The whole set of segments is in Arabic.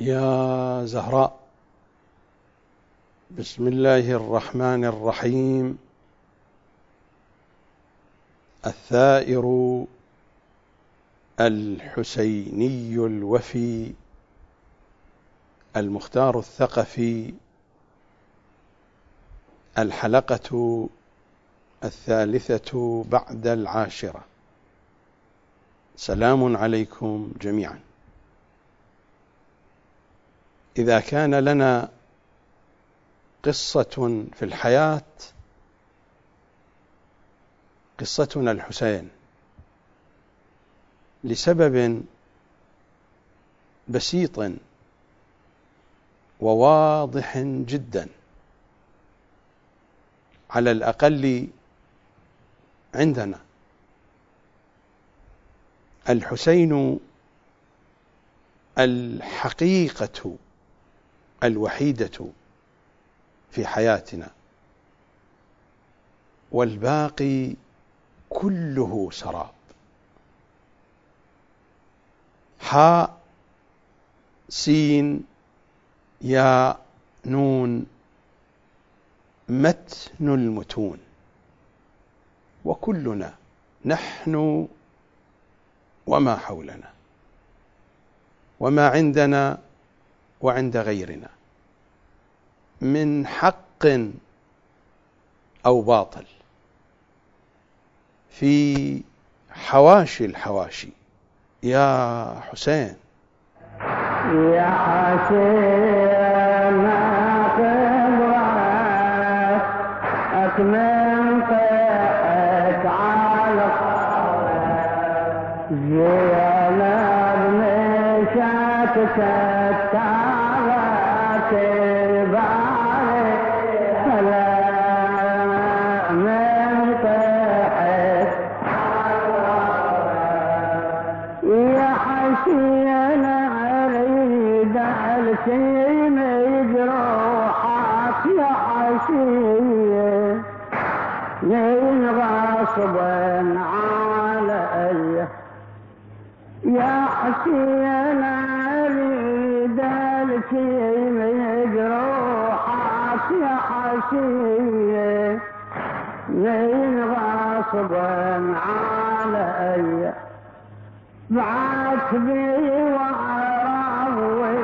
يا زهراء بسم الله الرحمن الرحيم. الثائر الحسيني الوفي المختار الثقفي الحلقة الثالثة بعد العاشرة. سلام عليكم جميعا. إذا كان لنا قصة في الحياة قصتنا الحسين. لسبب بسيط وواضح جدا. على الأقل عندنا. الحسين الحقيقة الوحيدة في حياتنا والباقي كله سراب. حاء سين ياء نون متن المتون. وكلنا نحن وما حولنا وما عندنا وعند غيرنا. من حق أو باطل. في حواشي الحواشي. يا حسين. يا حسين أكمل غصبا علي يا حسين اريد السيم جروحك يا حسين من غصبا علي بعت بي وعراوي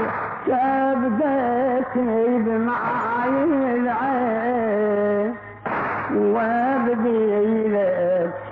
كبدتني بمعاي العين وابدي لك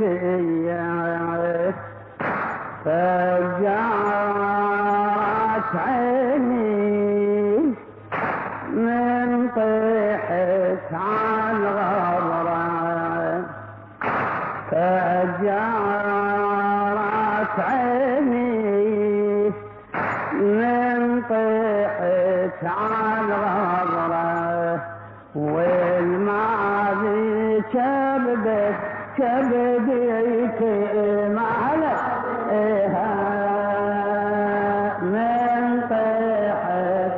الزيتيه فجعت عيني من طيحت عن غبرة فجعت عيني من طيحت عن غبرة والماضي كبدت كبديك معلك من طيحت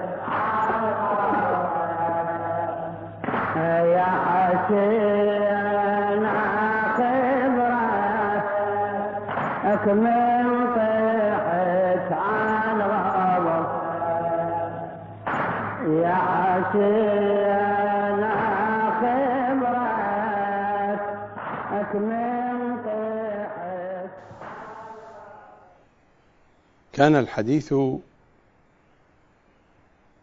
يا حسين خبرة أكمل طيحت غضب يا حسين كان الحديث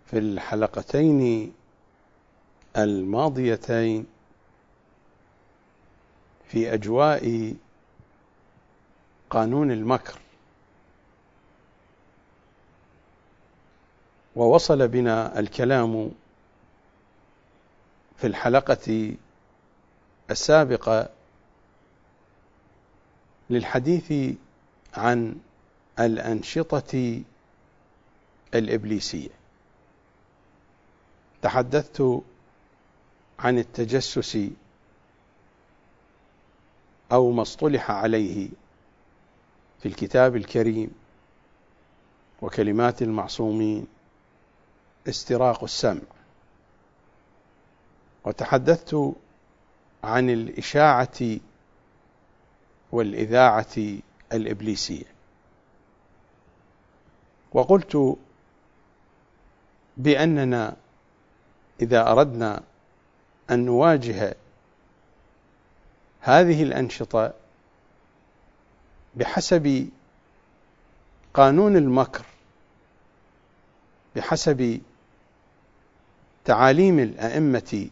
في الحلقتين الماضيتين في أجواء قانون المكر ووصل بنا الكلام في الحلقة السابقة للحديث عن الأنشطة الإبليسية. تحدثت عن التجسس أو ما اصطلح عليه في الكتاب الكريم وكلمات المعصومين استراق السمع. وتحدثت عن الإشاعة والإذاعة الإبليسية. وقلت بأننا إذا أردنا أن نواجه هذه الأنشطة بحسب قانون المكر بحسب تعاليم الأئمة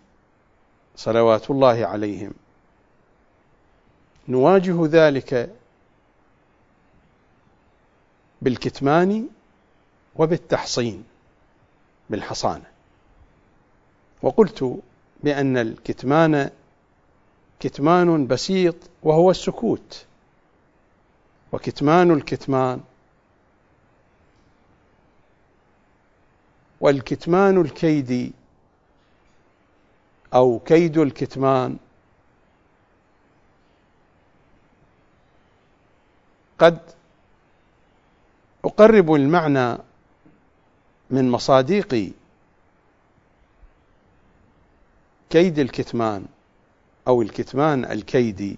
صلوات الله عليهم نواجه ذلك بالكتمان وبالتحصين بالحصانة. وقلت بأن الكتمان كتمان بسيط وهو السكوت. وكتمان الكتمان والكتمان الكيدي أو كيد الكتمان قد أقرب المعنى من مصاديق كيد الكتمان أو الكتمان الكيدي.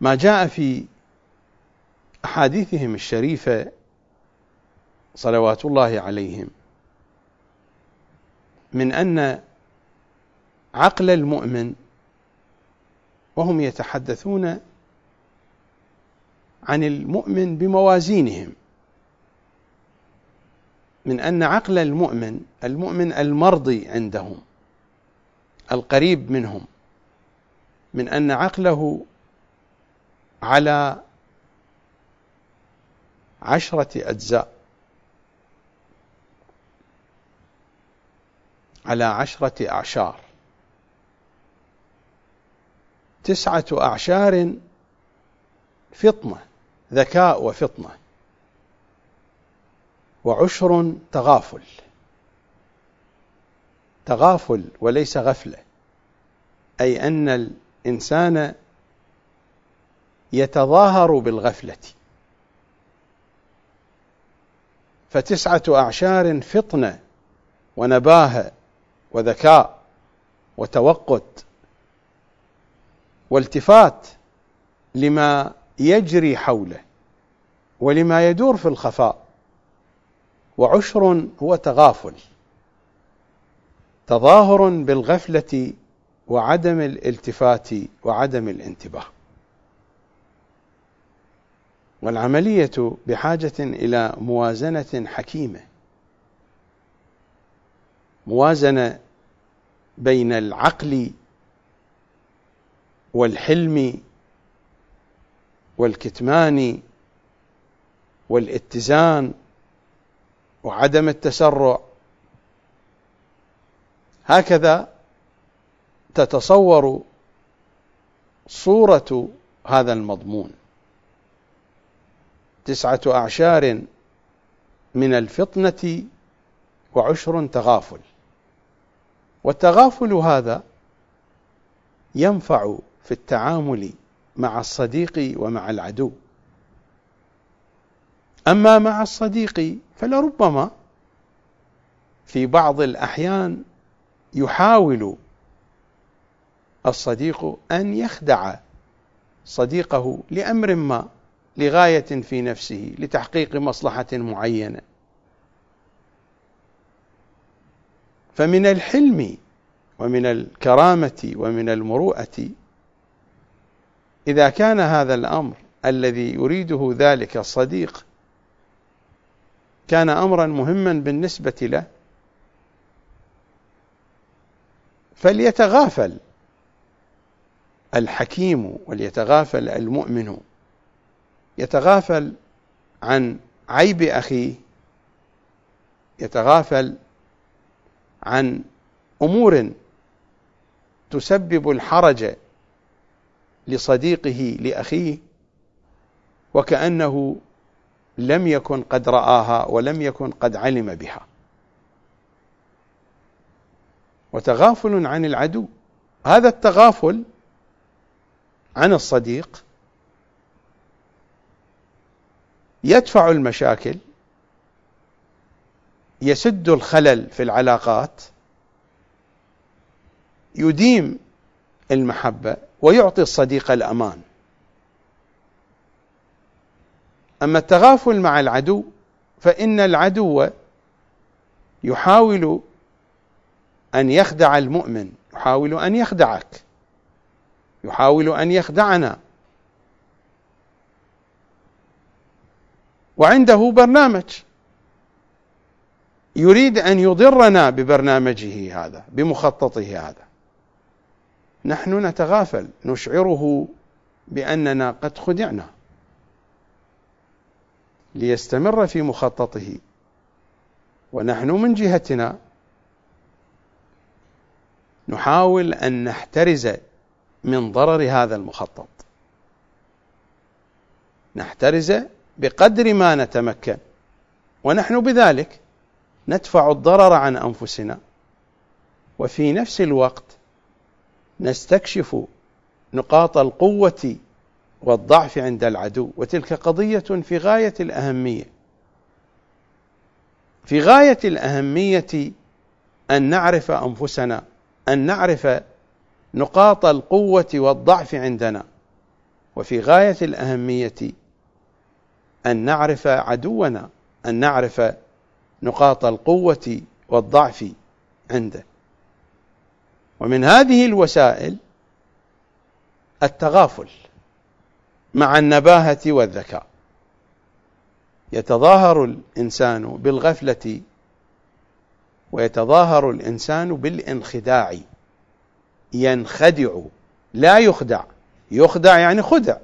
ما جاء في أحاديثهم الشريفة صلوات الله عليهم من أن عقل المؤمن وهم يتحدثون عن المؤمن بموازينهم. من أن عقل المؤمن المؤمن المرضي عندهم القريب منهم. من أن عقله على عشرة أجزاء. على عشرة أعشار. تسعة أعشار فطنة. ذكاء وفطنة وعشر تغافل. تغافل وليس غفلة أي أن الإنسان يتظاهر بالغفلة. فتسعة أعشار فطنة ونباهه وذكاء وتوقد والتفات لما يجري حوله ولما يدور في الخفاء وعشر هو تغافل تظاهر بالغفلة وعدم الالتفات وعدم الانتباه. والعملية بحاجة إلى موازنة حكيمة موازنة بين العقل والحلم والكتمان والاتزان وعدم التسرع. هكذا تتصور صورة هذا المضمون. تسعة أعشار من الفطنة وعشر تغافل. والتغافل هذا ينفع في التعامل مع الصديق ومع العدو. أما مع الصديق فلربما في بعض الأحيان يحاول الصديق أن يخدع صديقه لأمر ما لغاية في نفسه لتحقيق مصلحة معينة. فمن الحلم ومن الكرامة ومن المروءة إذا كان هذا الأمر الذي يريده ذلك الصديق كان أمرا مهما بالنسبة له فليتغافل الحكيم وليتغافل المؤمن. يتغافل عن عيب أخيه يتغافل عن أمور تسبب الحرج لصديقه لأخيه وكأنه لم يكن قد رآها ولم يكن قد علم بها. وتغافل عن العدو هذا التغافل عن الصديق يدفع المشاكل يسد الخلل في العلاقات يديم المحبة ويعطي الصديق الأمان. أما التغافل مع العدو فإن العدو يحاول أن يخدع المؤمن يحاول أن يخدعك يحاول أن يخدعنا. وعنده برنامج. يريد أن يضرنا ببرنامجه هذا بمخططه هذا. نحن نتغافل نشعره بأننا قد خدعنا. ليستمر في مخططه. ونحن من جهتنا نحاول أن نحترز من ضرر هذا المخطط. نحترز بقدر ما نتمكن. ونحن بذلك ندفع الضرر عن أنفسنا. وفي نفس الوقت نستكشف نقاط القوة والضعف عند العدو. وتلك قضية في غاية الأهمية. في غاية الأهمية أن نعرف أنفسنا أن نعرف نقاط القوة والضعف عندنا. وفي غاية الأهمية أن نعرف عدونا أن نعرف نقاط القوة والضعف عنده. ومن هذه الوسائل التغافل مع النباهة والذكاء. يتظاهر الإنسان بالغفلة ويتظاهر الإنسان بالانخداع. ينخدع لا يخدع. يخدع يعني خدع.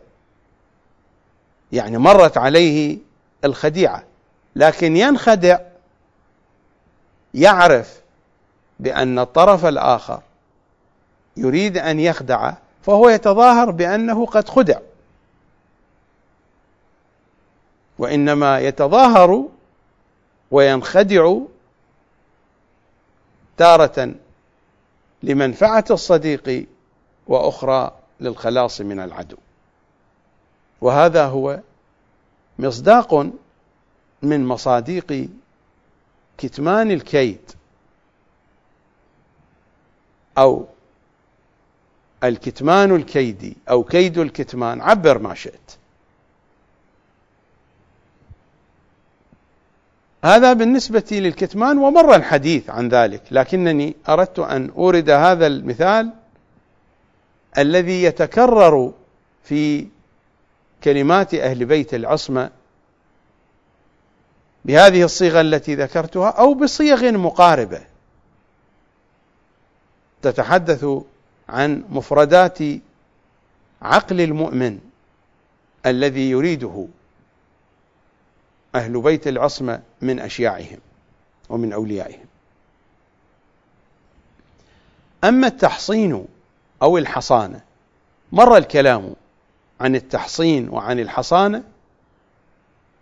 يعني مرت عليه الخديعة. لكن ينخدع يعرف بأن الطرف الآخر يريد أن يخدعه فهو يتظاهر بأنه قد خدع. وإنما يتظاهر وينخدع تارة لمنفعة الصديق وأخرى للخلاص من العدو. وهذا هو مصداق من مصاديق كتمان الكيد أو الكتمان الكيدي أو كيد الكتمان عبر ما شئت. هذا بالنسبة للكتمان ومر الحديث عن ذلك لكنني أردت أن أورد هذا المثال الذي يتكرر في كلمات أهل بيت العصمة بهذه الصيغة التي ذكرتها أو بصيغ مقاربة. تتحدث عن مفردات عقل المؤمن الذي يريده أهل بيت العصمة من أشياعهم ومن أوليائهم. أما التحصين أو الحصانة مر الكلام عن التحصين وعن الحصانة؟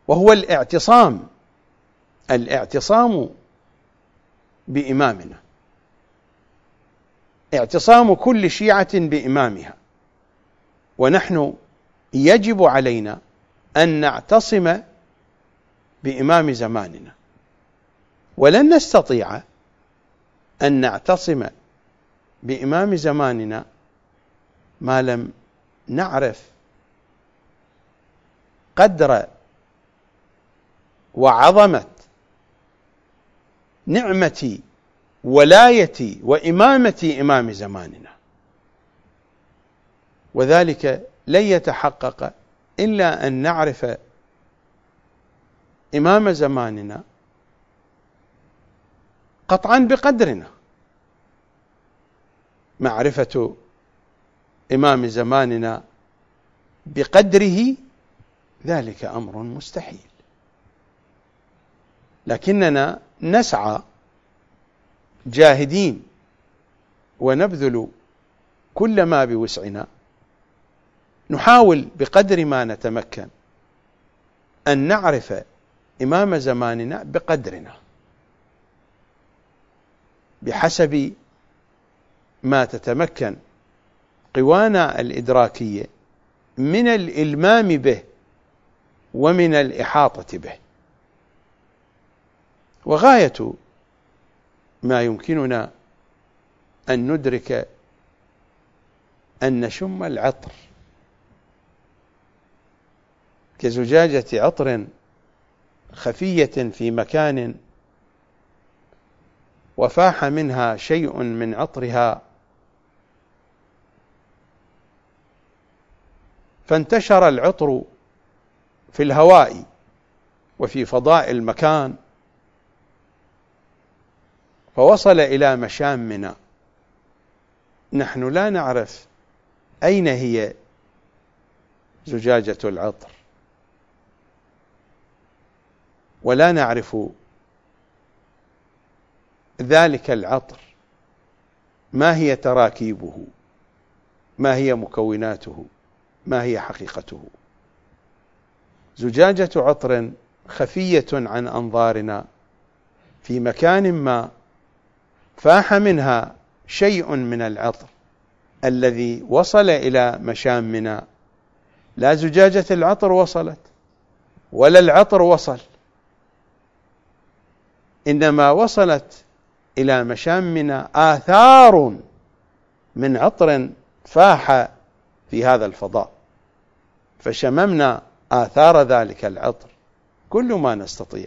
وهو الاعتصام الاعتصام بإمامنا. اعتصام كل شيعة بإمامها. ونحن يجب علينا أن نعتصم بإمام زماننا. ولن نستطيع أن نعتصم بإمام زماننا ما لم نعرف قدر وعظمة نعمة ولاية وإمامة إمام زماننا. وذلك لن يتحقق إلا أن نعرف إمام زماننا قطعا بقدرنا. معرفة إمام زماننا بقدره ذلك أمر مستحيل. لكننا نسعى جاهدين ونبذل كل ما بوسعنا نحاول بقدر ما نتمكن أن نعرف إمام زماننا بقدرنا بحسب ما تتمكن قوانا الإدراكية من الإلمام به ومن الإحاطة به. وغاية ما يمكننا أن ندرك أن نشم العطر كزجاجة عطر خفية في مكان وفاح منها شيء من عطرها فانتشر العطر في الهواء وفي فضاء المكان فوصل إلى مشامنا. نحن لا نعرف أين هي زجاجة العطر. ولا نعرف ذلك العطر. ما هي تراكيبه؟ ما هي مكوناته؟ ما هي حقيقته؟ زجاجة عطر خفية عن أنظارنا في مكان ما فاح منها شيء من العطر الذي وصل إلى مشامنا. لا زجاجة العطر وصلت ولا العطر وصل إنما وصلت إلى مشامنا آثار من عطر فاح في هذا الفضاء. فشممنا آثار ذلك العطر. كل ما نستطيع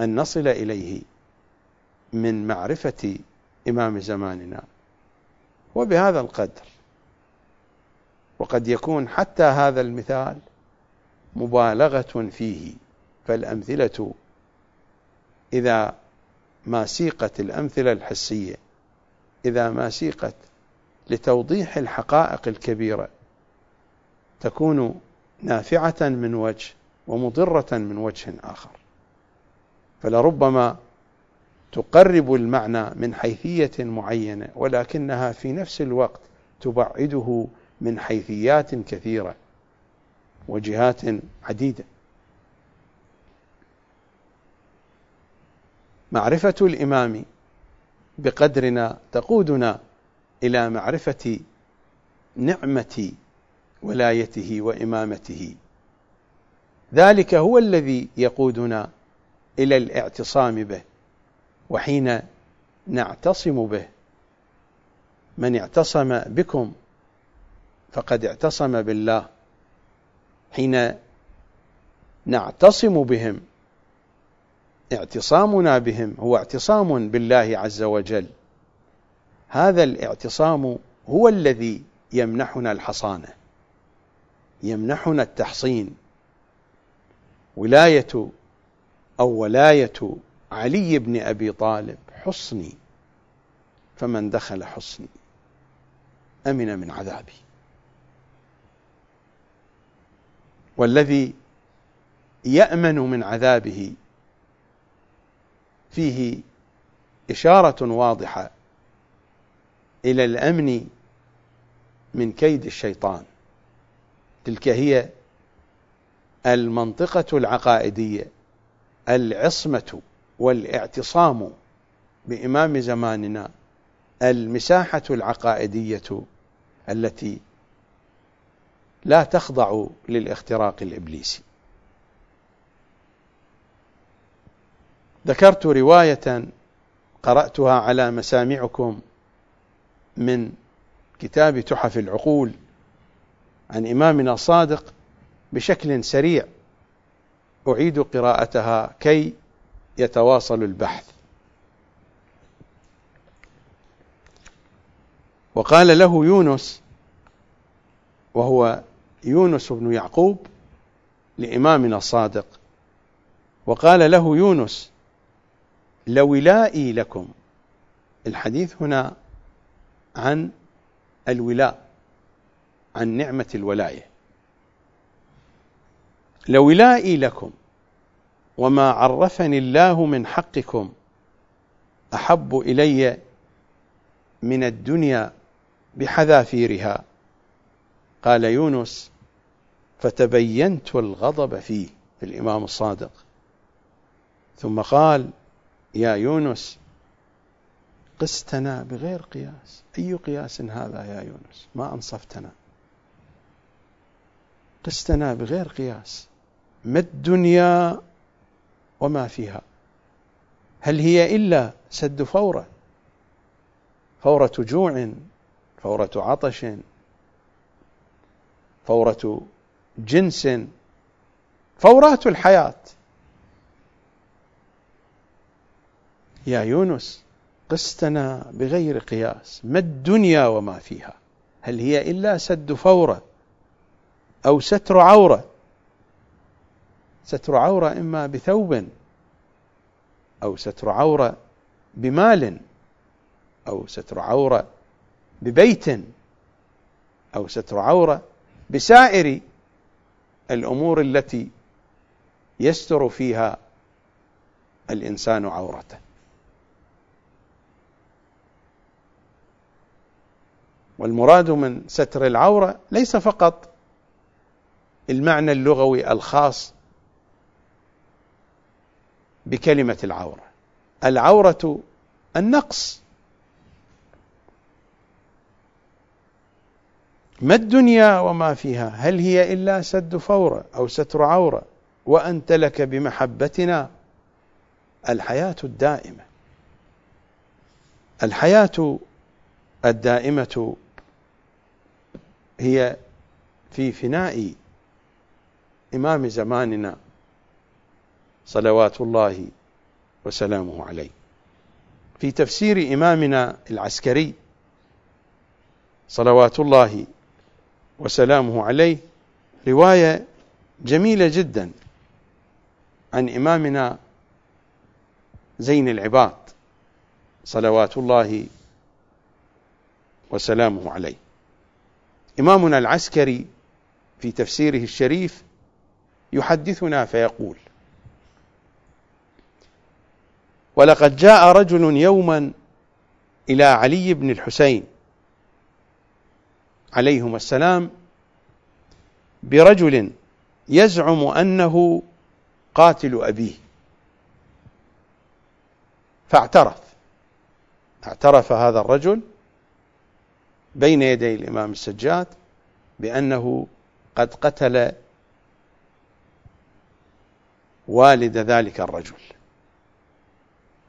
أن نصل إليه. من معرفة إمام زماننا وبهذا القدر. وقد يكون حتى هذا المثال مبالغة فيه فالأمثلة إذا ما سيقت الأمثلة الحسية إذا ما سيقت لتوضيح الحقائق الكبيرة تكون نافعة من وجه ومضرة من وجه آخر. فلربما تقرب المعنى من حيثية معينة ولكنها في نفس الوقت تبعده من حيثيات كثيرة وجهات عديدة. معرفة الإمام بقدرنا تقودنا إلى معرفة نعمة ولايته وإمامته. ذلك هو الذي يقودنا إلى الاعتصام به. وحين نعتصم به من اعتصم بكم فقد اعتصم بالله. حين نعتصم بهم اعتصامنا بهم هو اعتصام بالله عز وجل. هذا الاعتصام هو الذي يمنحنا الحصانة يمنحنا التحصين. ولاية أو ولاية علي بن أبي طالب حصني فمن دخل حصني أمن من عذابي. والذي يأمن من عذابه فيه إشارة واضحة إلى الأمن من كيد الشيطان. تلك هي المنطقة العقائدية العصمة والاعتصام بإمام زماننا المساحة العقائدية التي لا تخضع للاختراق الإبليسي. ذكرت رواية قرأتها على مسامعكم من كتاب تحف العقول عن إمامنا الصادق بشكل سريع. أعيد قراءتها كي يتواصل البحث. وقال له يونس وهو يونس بن يعقوب لإمامنا الصادق وقال له يونس لولائي لكم. الحديث هنا عن الولاء عن نعمة الولاية. لولائي لكم. وما عرفني الله من حقكم أحب إلي من الدنيا بحذافيرها قال يونس فتبينت الغضب فيه الإمام الصادق. ثم قال يا يونس قستنا بغير قياس أي قياس هذا يا يونس؟ ما أنصفتنا؟ قستنا بغير قياس ما الدنيا وما فيها. هل هي إلا سد فورة؟ فورة جوع فورة عطش فورة جنس فورات الحياة. يا يونس قستنا بغير قياس. ما الدنيا وما فيها؟ هل هي إلا سد فورة أو ستر عورة؟ ستر عورة إما بثوب أو ستر عورة بمال أو ستر عورة ببيت أو ستر عورة بسائر الأمور التي يستر فيها الإنسان عورته. والمراد من ستر العورة ليس فقط المعنى اللغوي الخاص بكلمة العورة. العورة النقص. ما الدنيا وما فيها؟ هل هي إلا سد فورة أو ستر عورة؟ وأنت لك بمحبتنا. الحياة الدائمة. الحياة الدائمة هي في فناء إمام زماننا صلوات الله وسلامه عليه. في تفسير إمامنا العسكري صلوات الله وسلامه عليه رواية جميلة جدا عن إمامنا زين العباد صلوات الله وسلامه عليه. إمامنا العسكري في تفسيره الشريف يحدثنا فيقول ولقد جاء رجل يوما إلى علي بن الحسين عليهما السلام برجل يزعم أنه قاتل أبيه. فاعترف. اعترف هذا الرجل بين يدي الإمام السجاد بأنه قد قتل والد ذلك الرجل.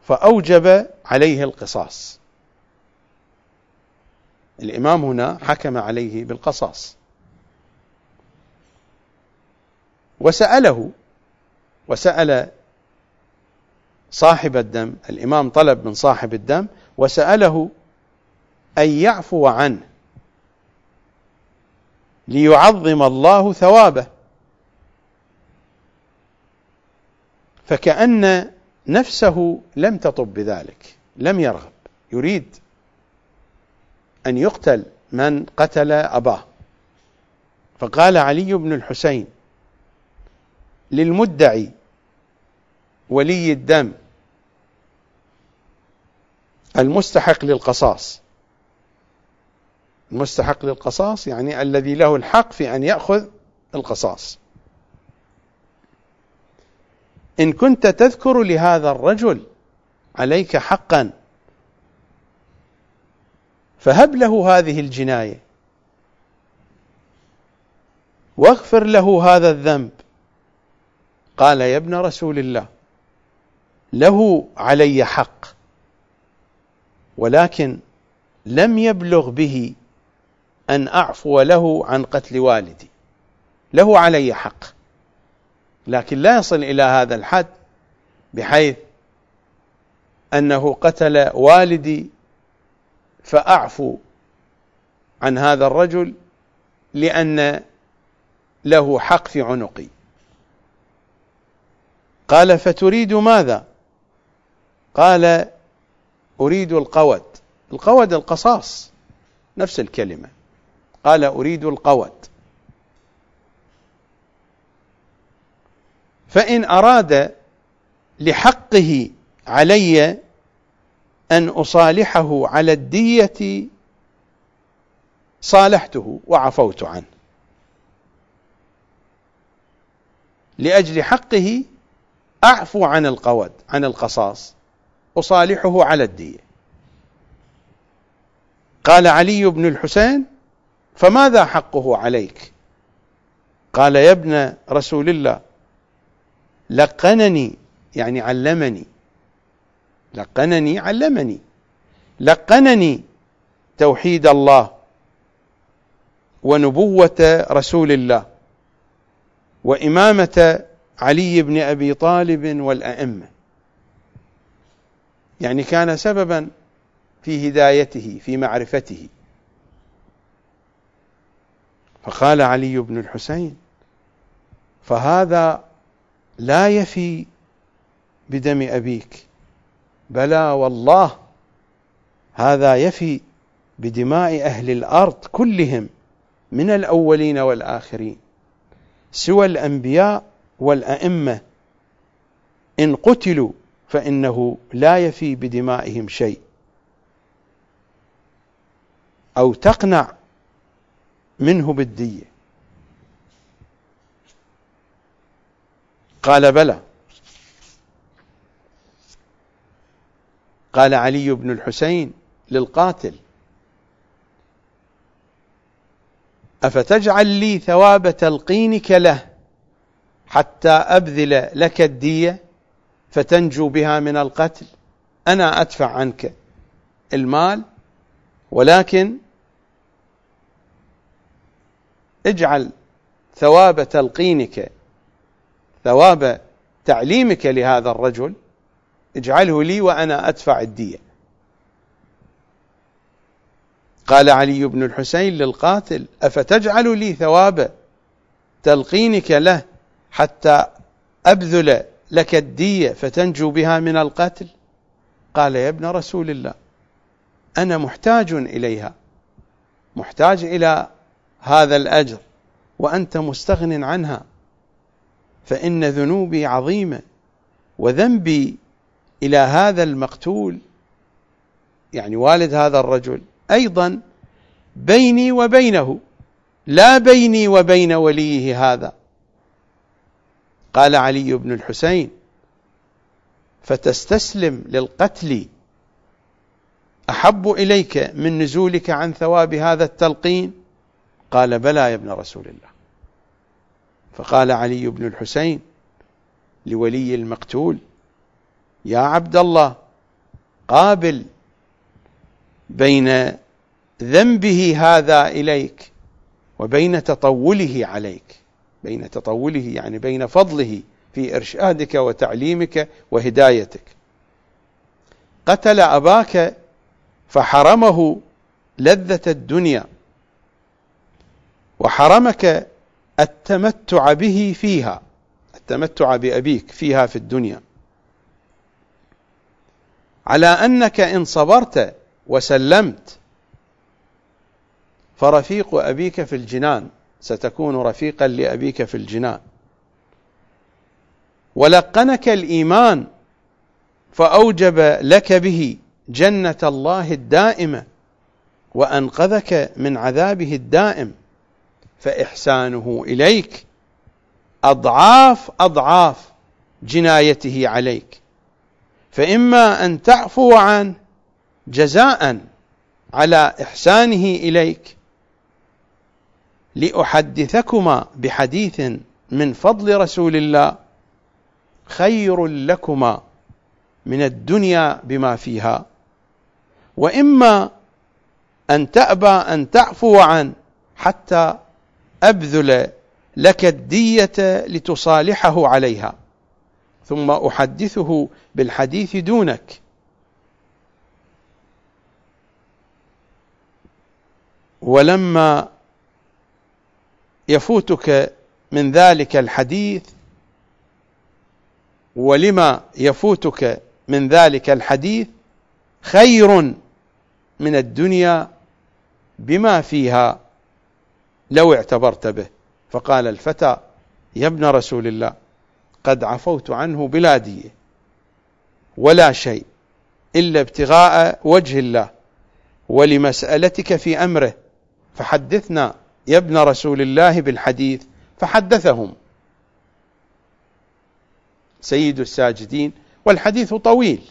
فأوجب عليه القصاص. الإمام هنا حكم عليه بالقصاص. وسأله وسأل صاحب الدم الإمام طلب من صاحب الدم وسأله أن يعفو عنه ليعظم الله ثوابه. فكأن نفسه لم تطب بذلك لم يرغب يريد أن يقتل من قتل أباه. فقال علي بن الحسين للمدعي ولي الدم المستحق للقصاص. المستحق للقصاص يعني الذي له الحق في أن يأخذ القصاص. إن كنت تذكر لهذا الرجل عليك حقا فهب له هذه الجناية. واغفر له هذا الذنب. قال يا ابن رسول الله له علي حق ولكن لم يبلغ به أن أعفو له عن قتل والدي. له علي حق. لكن لا يصل إلى هذا الحد بحيث أنه قتل والدي فأعفو عن هذا الرجل لأن له حق في عنقي. قال فتريد ماذا؟ قال أريد القود. القود القصاص نفس الكلمة. قال أريد القود. فإن أراد لحقه علي أن أصالحه على الدية صالحته وعفوت عنه. لأجل حقه أعفو عن القود عن القصاص أصالحه على الدية. قال علي بن الحسين فماذا حقه عليك؟ قال يا ابن رسول الله لقنني يعني علمني. لقنني علمني. لقنني توحيد الله ونبوة رسول الله وإمامة علي بن أبي طالب والأئمة. يعني كان سببا في هدايته في معرفته. فقال علي بن الحسين فهذا لا يفي بدم أبيك. بلى والله هذا يفي بدماء أهل الأرض كلهم من الأولين والآخرين سوى الأنبياء والأئمة. إن قتلوا فإنه لا يفي بدمائهم شيء. أو تقنع منه بالدية. قال بلى. قال علي بن الحسين للقاتل. أفتجعل لي ثواب تلقينك له حتى أبذل لك الدية فتنجو بها من القتل. أنا أدفع عنك المال ولكن اجعل ثواب تلقينك ثواب تعليمك لهذا الرجل اجعله لي وأنا أدفع الدية. قال علي بن الحسين للقاتل أفتجعل لي ثواب تلقينك له حتى أبذل لك الدية فتنجو بها من القتل؟ قال يا ابن رسول الله أنا محتاج إليها محتاج إلى هذا الأجر وأنت مستغن عنها. فإن ذنوبي عظيمة وذنبي إلى هذا المقتول يعني والد هذا الرجل أيضا بيني وبينه لا بيني وبين وليه هذا. قال علي بن الحسين فتستسلم للقتل أحب إليك من نزولك عن ثواب هذا التلقين؟ قال بلى يا ابن رسول الله. فقال علي بن الحسين لولي المقتول يا عبد الله قابل بين ذنبه هذا إليك وبين تطوله عليك. بين تطوله يعني بين فضله في إرشادك وتعليمك وهدايتك. قتل أباك فحرمه لذة الدنيا وحرمك التمتع به فيها التمتع بأبيك فيها في الدنيا. على أنك إن صبرت وسلمت فرفيق أبيك في الجنان ستكون رفيقا لأبيك في الجنان. ولقنك الإيمان فأوجب لك به جنة الله الدائمة وأنقذك من عذابه الدائم. فإحسانه إليك. أضعاف أضعاف جنايته عليك. فإما أن تعفو عنه جزاء على إحسانه إليك. لأحدثكما بحديث من فضل رسول الله خير لكما من الدنيا بما فيها. وإما أن تأبى أن تعفو عنه حتى أبذل لك الدية لتصالحه عليها. ثم أحدثه بالحديث دونك. ولما يفوتك من ذلك الحديث ولما يفوتك من ذلك الحديث خير من الدنيا بما فيها. لو اعتبرت به. فقال الفتى يا ابن رسول الله قد عفوت عنه بلا دية ولا شيء إلا ابتغاء وجه الله ولمسألتك في أمره. فحدثنا يا ابن رسول الله بالحديث فحدثهم. سيد الساجدين والحديث طويل.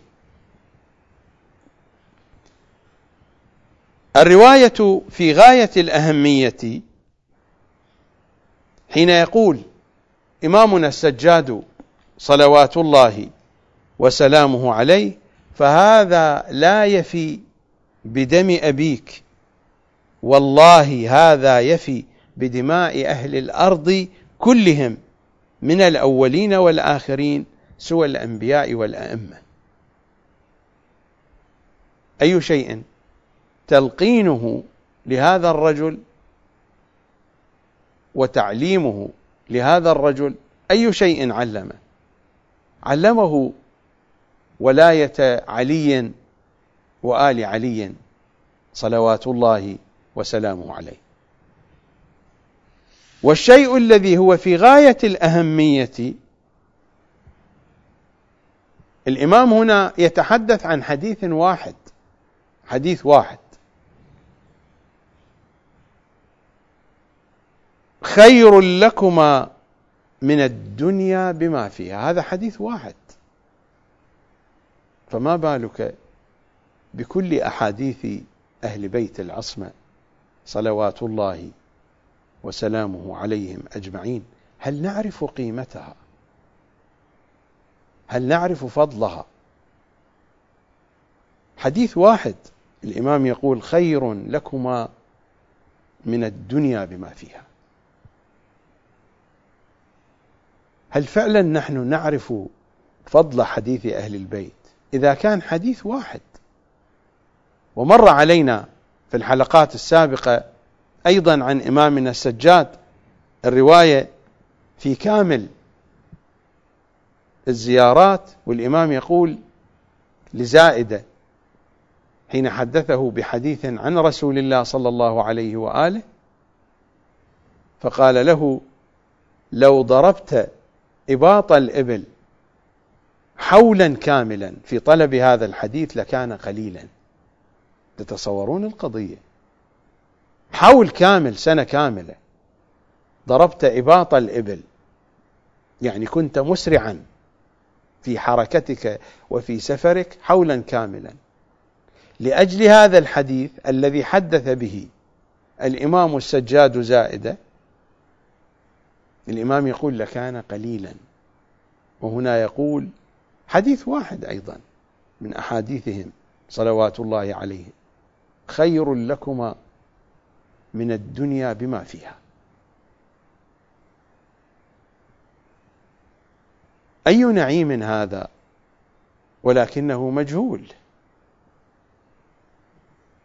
الرواية في غاية الأهمية حين يقول إمامنا السجاد صلوات الله وسلامه عليه فهذا لا يفي بدم أبيك. والله هذا يفي بدماء أهل الأرض كلهم من الأولين والآخرين سوى الأنبياء والأئمة. أي شيء تلقينه لهذا الرجل وتعليمه لهذا الرجل أي شيء علمه. علمه ولاية علي وآل علي صلوات الله وسلامه عليه. والشيء الذي هو في غاية الأهمية الإمام هنا يتحدث عن حديث واحد حديث واحد. خير لكما من الدنيا بما فيها. هذا حديث واحد. فما بالك بكل أحاديث أهل بيت العصمة صلوات الله وسلامه عليهم أجمعين؟ هل نعرف قيمتها؟ هل نعرف فضلها؟ حديث واحد الإمام يقول خير لكما من الدنيا بما فيها. هل فعلا نحن نعرف فضل حديث أهل البيت؟ إذا كان حديث واحد. ومر علينا في الحلقات السابقة أيضا عن إمامنا السجاد الرواية في كامل الزيارات والإمام يقول لزائدة حين حدثه بحديث عن رسول الله صلى الله عليه وآله فقال له لو ضربت إباط الإبل حولا كاملا في طلب هذا الحديث لكان قليلا. تتصورون القضية؟ حول كامل سنة كاملة. ضربت إباط الإبل. يعني كنت مسرعا في حركتك وفي سفرك حولا كاملا. لأجل هذا الحديث الذي حدث به الإمام السجاد زائدة الإمام يقول لكان قليلا. وهنا يقول حديث واحد أيضا من أحاديثهم صلوات الله عليهم خير لكما من الدنيا بما فيها. أي نعيم هذا؟ ولكنه مجهول.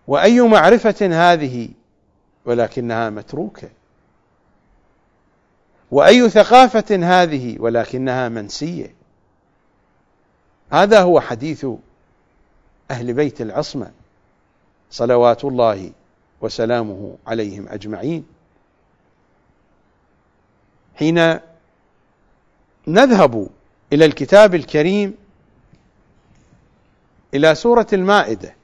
وأي معرفة هذه؟ ولكنها متروكة. وأي ثقافة هذه؟ ولكنها منسية. هذا هو حديث أهل بيت العصمة صلوات الله وسلامه عليهم أجمعين. حين نذهب إلى الكتاب الكريم إلى سورة المائدة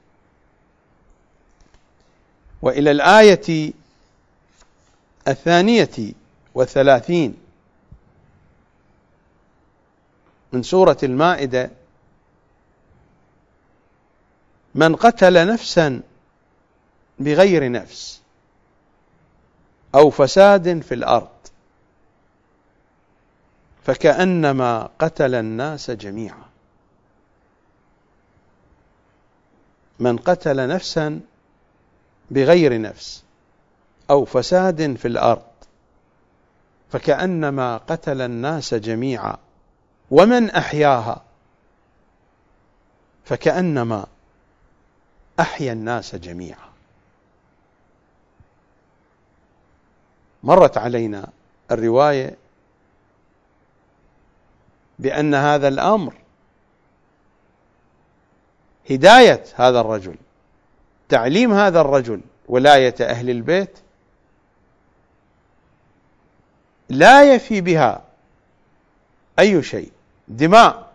وإلى الآية الثانية والثلاثين من سورة المائدة. من قتل نفسا بغير نفس أو فساد في الأرض فكأنما قتل الناس جميعا. من قتل نفسا بغير نفس أو فساد في الأرض فكأنما قتل الناس جميعا ومن أحياها فكأنما أحيا الناس جميعا. مرت علينا الرواية بأن هذا الأمر هداية هذا الرجل تعليم هذا الرجل ولاية أهل البيت لا يفي بها أي شيء. دماء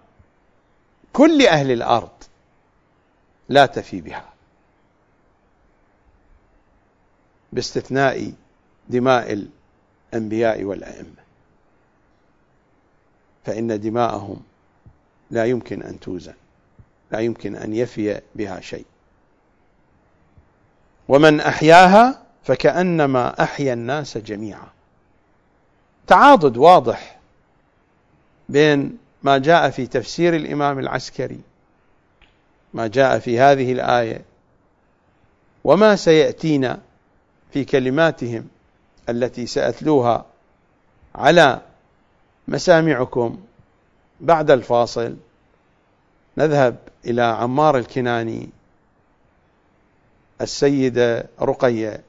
كل أهل الأرض لا تفي بها. باستثناء دماء الأنبياء والأئمة. فإن دماءهم لا يمكن أن توزن لا يمكن أن يفي بها شيء. ومن أحياها فكأنما أحيا الناس جميعا. تعاضد واضح بين ما جاء في تفسير الإمام العسكري ما جاء في هذه الآية وما سيأتينا في كلماتهم التي سأتلوها على مسامعكم بعد الفاصل. نذهب إلى عمار الكناني السيدة رقية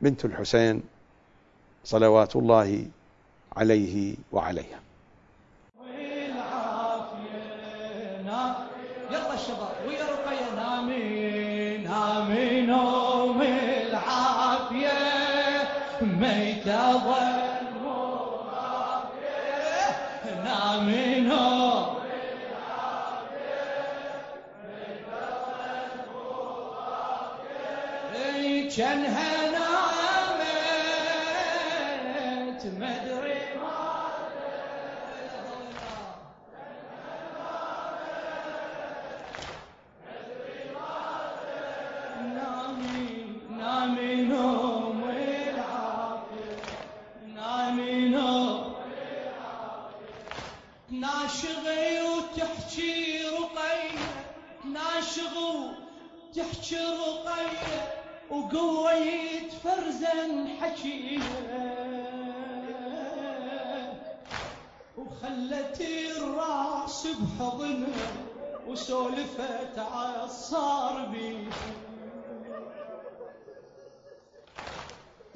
بنت الحسين. صلوات الله عليه وعليها. يلا الشباب ويا نامين نامين رقية وقويت فرزا حكيها وخلت الراس بحضنها وسولفت عالصار بيها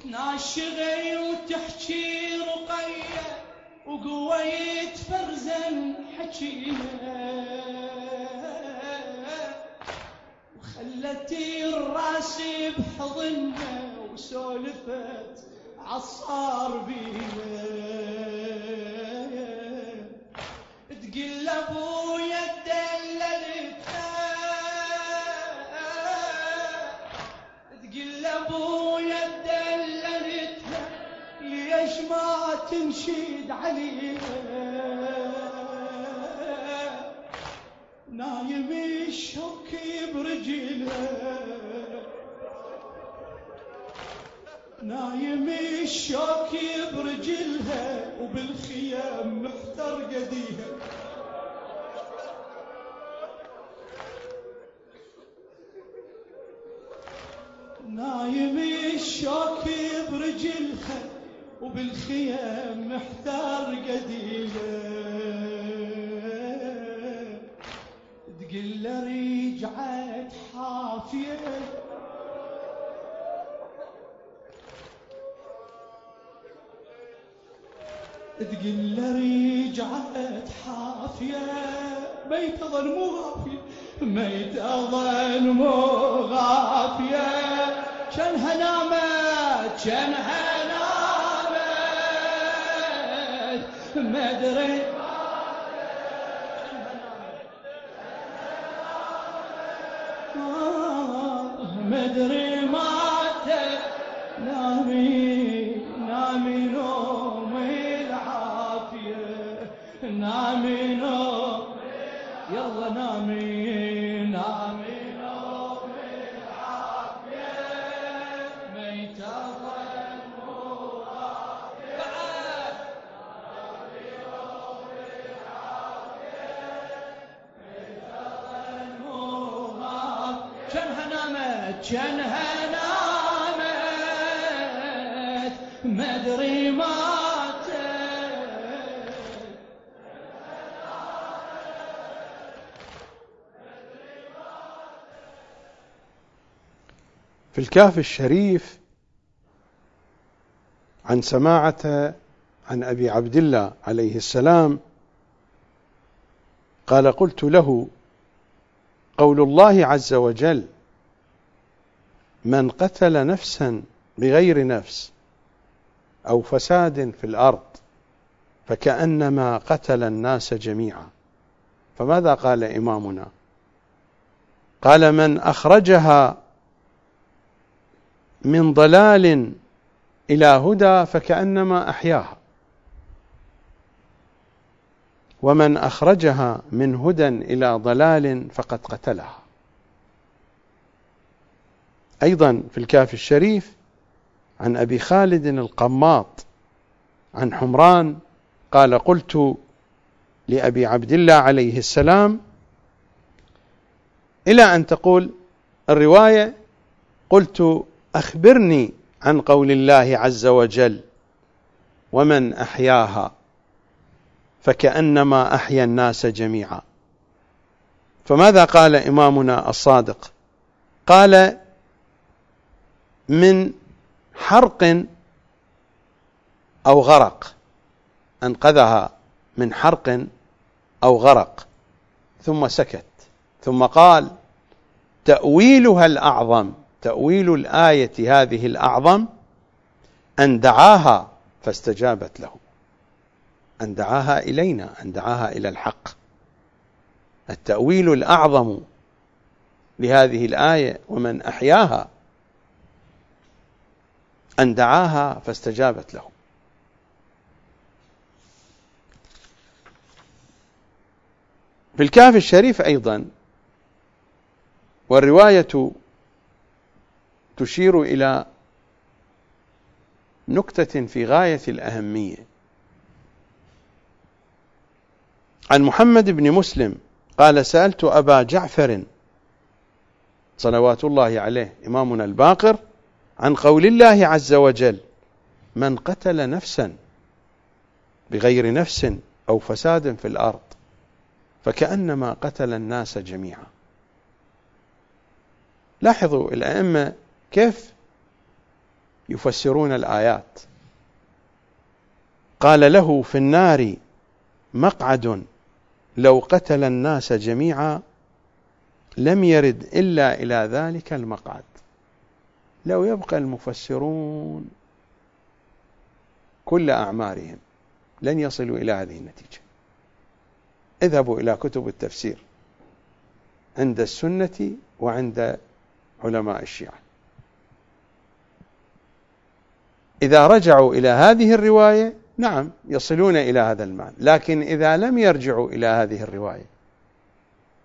ناشغي وتحكي رقية وقويت فرزا حكيها وخلت الراس بحضنها وسولفت عصار بيها. تقل أبويا دللتها تقل أبويا دللتها ليش ما تنشد عليها؟ نايم الشوك برجلها نايم الشوك برجلها وبالخيام محتر قديها نايم الشوك برجلها وبالخيام محتار قديها تقل رجعت حافية. تقل رجعت حافية. ميت ظن مو غافية. ميت ظن مو غافية. شنها نامت شنها نامت ما ادري ما ادري ماتت نامي نامي نوم العافية نامي نوم يلا نامي. في الكهف الشريف عن سماعة عن أبي عبد الله عليه السلام. قال قلت له قول الله عز وجل من قتل نفسا بغير نفس أو فساد في الأرض فكأنما قتل الناس جميعا. فماذا قال إمامنا؟ قال من أخرجها من ضلال إلى هدى فكأنما أحياها. ومن أخرجها من هدى إلى ضلال فقد قتلها. أيضا في الكافي الشريف عن أبي خالد القماط عن حمران قال قلت لأبي عبد الله عليه السلام إلى أن تقول الرواية قلت أخبرني عن قول الله عز وجل ومن أحياها فكأنما أحيا الناس جميعا. فماذا قال إمامنا الصادق؟ قال من حرق أو غرق أنقذها من حرق أو غرق ثم سكت ثم قال تأويلها الأعظم تأويل الآية هذه الأعظم أن دعاها فاستجابت له. أن دعاها إلينا أن دعاها إلى الحق. التأويل الأعظم لهذه الآية ومن أحياها أن دعاها فاستجابت له. في الكهف الشريف أيضا والرواية تشير إلى نكتة في غاية الأهمية. عن محمد بن مسلم قال سألت أبا جعفر صلوات الله عليه إمامنا الباقر عن قول الله عز وجل من قتل نفسا بغير نفس أو فساد في الأرض فكأنما قتل الناس جميعا. لاحظوا الأئمة كيف يفسرون الآيات؟ قال له في النار مقعد لو قتل الناس جميعا لم يرد إلا إلى ذلك المقعد. لو يبقى المفسرون كل أعمارهم لن يصلوا إلى هذه النتيجة. اذهبوا إلى كتب التفسير عند السنة وعند علماء الشيعة. إذا رجعوا إلى هذه الرواية نعم يصلون إلى هذا المعنى لكن إذا لم يرجعوا إلى هذه الرواية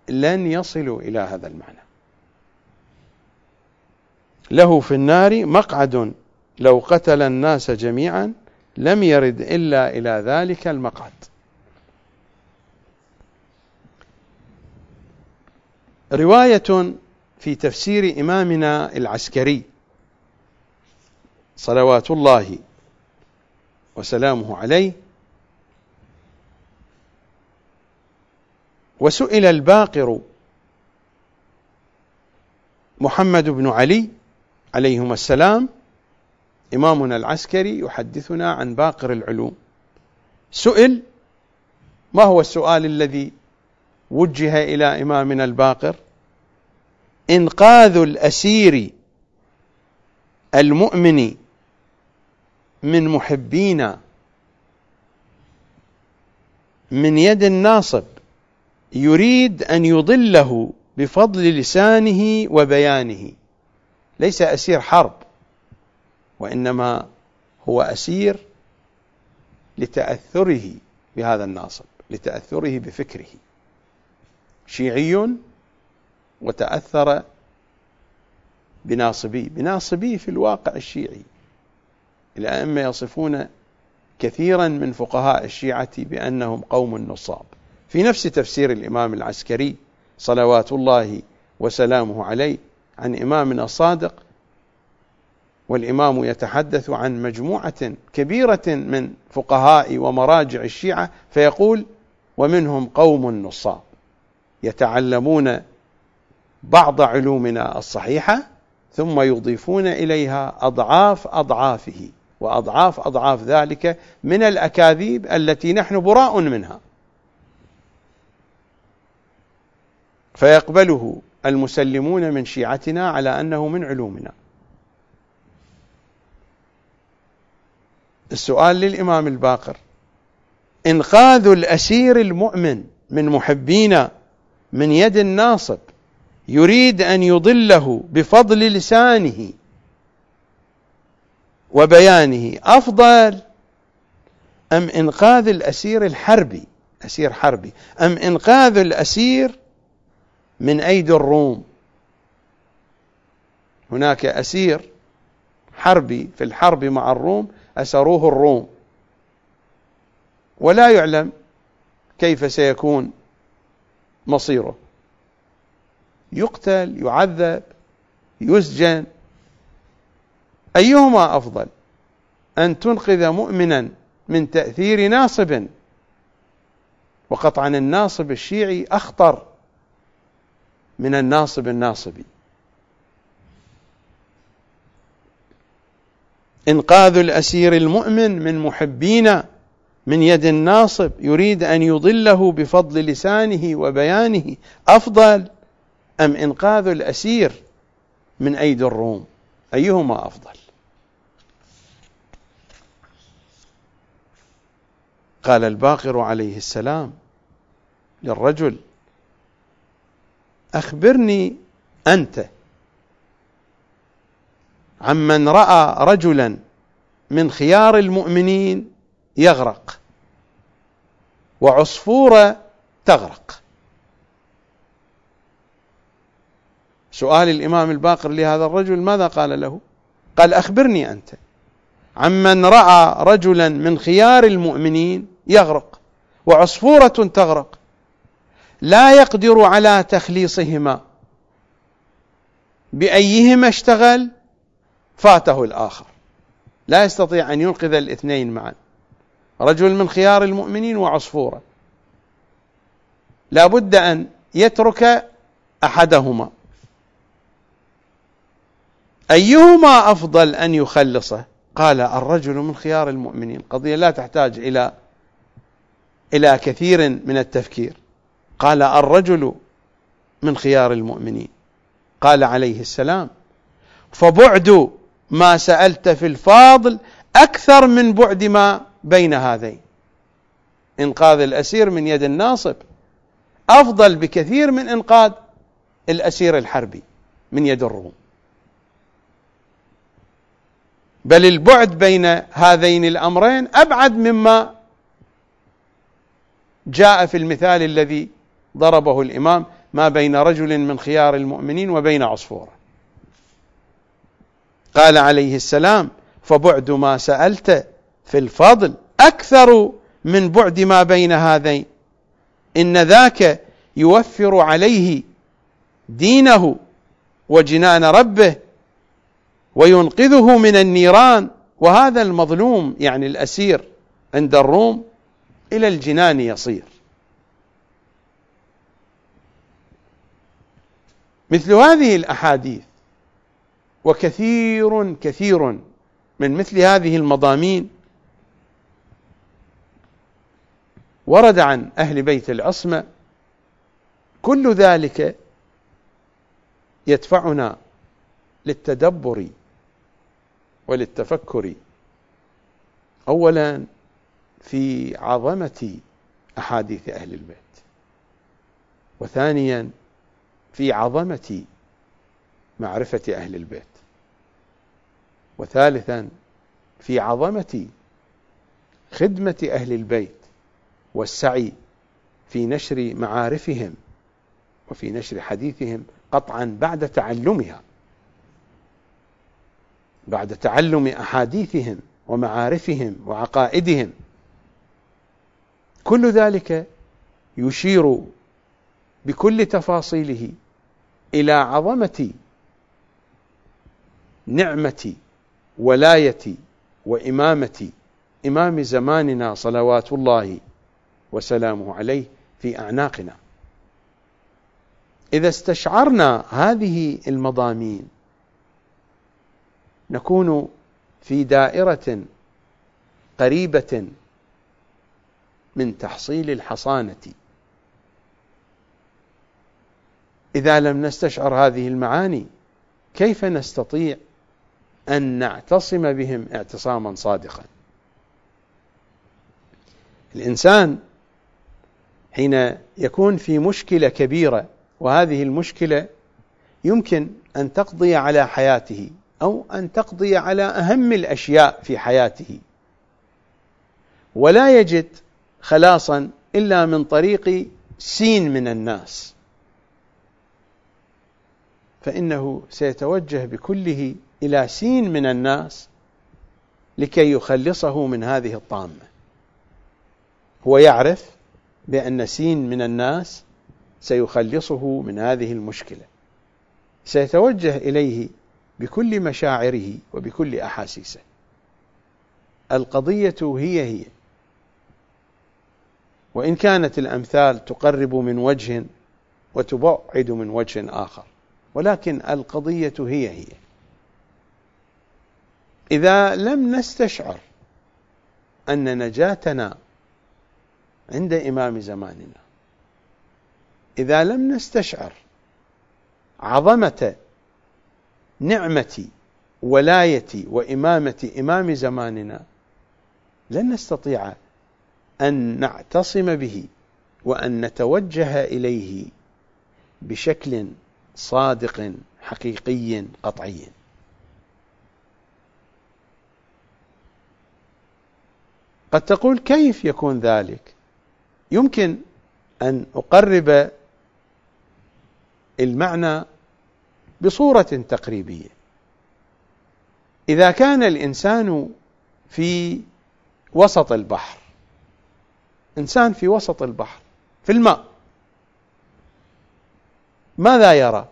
لن يصلوا إلى هذا المعنى. له في النار مقعد لو قتل الناس جميعا لم يرد إلا إلى ذلك المقعد. رواية في تفسير إمامنا العسكري صلوات الله وسلامه عليه. وسئل الباقر محمد بن علي عليهما السلام إمامنا العسكري يحدثنا عن باقر العلوم. سئل ما هو السؤال الذي وجه إلى إمامنا الباقر؟ إنقاذ الأسير المؤمن من محبين من يد الناصب يريد أن يضله بفضل لسانه وبيانه. ليس أسير حرب وإنما هو أسير لتأثره بهذا الناصب لتأثره بفكره. شيعي وتأثر بناصبي بناصبي في الواقع الشيعي. الأئمة يصفون كثيرا من فقهاء الشيعة بأنهم قوم نصاب. في نفس تفسير الإمام العسكري صلوات الله وسلامه عليه عن إمامنا الصادق والإمام يتحدث عن مجموعة كبيرة من فقهاء ومراجع الشيعة فيقول ومنهم قوم نصاب يتعلمون بعض علومنا الصحيحة ثم يضيفون إليها أضعاف أضعافه وأضعاف أضعاف ذلك من الأكاذيب التي نحن براء منها. فيقبله المسلمون من شيعتنا على أنه من علومنا. السؤال للإمام الباقر. إنقاذ الأسير المؤمن من محبينا من يد الناصب يريد أن يضله بفضل لسانه وبيانه أفضل أم إنقاذ الأسير الحربي؟ أسير حربي. أم إنقاذ الأسير من أيدي الروم؟ هناك أسير حربي في الحرب مع الروم أسروه الروم. ولا يعلم كيف سيكون مصيره. يقتل يعذب يسجن. أيهما أفضل؟ أن تنقذ مؤمنا من تأثير ناصب. وقطعا الناصب الشيعي أخطر من الناصب الناصبي. إنقاذ الأسير المؤمن من محبين من يد الناصب يريد أن يضله بفضل لسانه وبيانه. أفضل أم إنقاذ الأسير من أيدي الروم؟ أيهما أفضل؟ قال الباقر عليه السلام للرجل أخبرني أنت عمن رأى رجلا من خيار المؤمنين يغرق وعصفورة تغرق. سؤال الإمام الباقر لهذا الرجل ماذا قال له؟ قال أخبرني أنت عمن رأى رجلا من خيار المؤمنين يغرق وعصفورة تغرق لا يقدر على تخليصهما. بأيهما اشتغل؟ فاته الآخر. لا يستطيع أن ينقذ الاثنين معا. رجل من خيار المؤمنين وعصفورة. لا بد أن يترك أحدهما. أيهما أفضل أن يخلصه؟ قال الرجل من خيار المؤمنين. قضية لا تحتاج إلى إلى كثير من التفكير. قال الرجل من خيار المؤمنين. قال عليه السلام فبعد ما سألت في الفاضل أكثر من بعد ما بين هذين. إنقاذ الأسير من يد الناصب أفضل بكثير من إنقاذ الأسير الحربي من يد الروم. بل البعد بين هذين الأمرين أبعد مما جاء في المثال الذي ضربه الإمام ما بين رجل من خيار المؤمنين وبين عصفورة قال عليه السلام فبعد ما سألت في الفضل أكثر من بعد ما بين هذين. إن ذاك يوفر عليه دينه وجنان ربه وينقذه من النيران. وهذا المظلوم يعني الأسير عند الروم إلى الجنان يصير. مثل هذه الأحاديث وكثير كثير من مثل هذه المضامين ورد عن أهل بيت العصمة كل ذلك يدفعنا للتدبر وللتفكر. اولا في عظمة أحاديث أهل البيت. وثانيا في عظمة معرفة أهل البيت. وثالثا في عظمة خدمة أهل البيت والسعي في نشر معارفهم وفي نشر حديثهم قطعا بعد تعلمها. بعد تعلم أحاديثهم ومعارفهم وعقائدهم. كل ذلك يشير بكل تفاصيله إلى عظمة نعمة ولاية وإمامة إمام زماننا صلوات الله وسلامه عليه في أعناقنا. إذا استشعرنا هذه المضامين نكون في دائرة قريبة من تحصيل الحصانة. إذا لم نستشعر هذه المعاني كيف نستطيع أن نعتصم بهم اعتصاما صادقا؟ الإنسان حين يكون في مشكلة كبيرة وهذه المشكلة يمكن أن تقضي على حياته. أو أن تقضي على أهم الأشياء في حياته. ولا يجد خلاصا إلا من طريق سين من الناس. فإنه سيتوجه بكله إلى سين من الناس لكي يخلصه من هذه الطامة. هو يعرف بأن سين من الناس سيخلصه من هذه المشكلة. سيتوجه إليه بكل مشاعره وبكل أحاسيسه. القضية هي هي. وإن كانت الأمثال تقرب من وجه وتبعد من وجه آخر ولكن القضية هي هي. إذا لم نستشعر أن نجاتنا عند إمام زماننا إذا لم نستشعر عظمة نعمة ولاية وإمامة إمام زماننا لن نستطيع أن نعتصم به وأن نتوجه إليه بشكل صادق حقيقي قطعي. قد تقول كيف يكون ذلك؟ يمكن أن أقرب المعنى بصورة تقريبية. إذا كان الإنسان في وسط البحر إنسان في وسط البحر في الماء ماذا يرى؟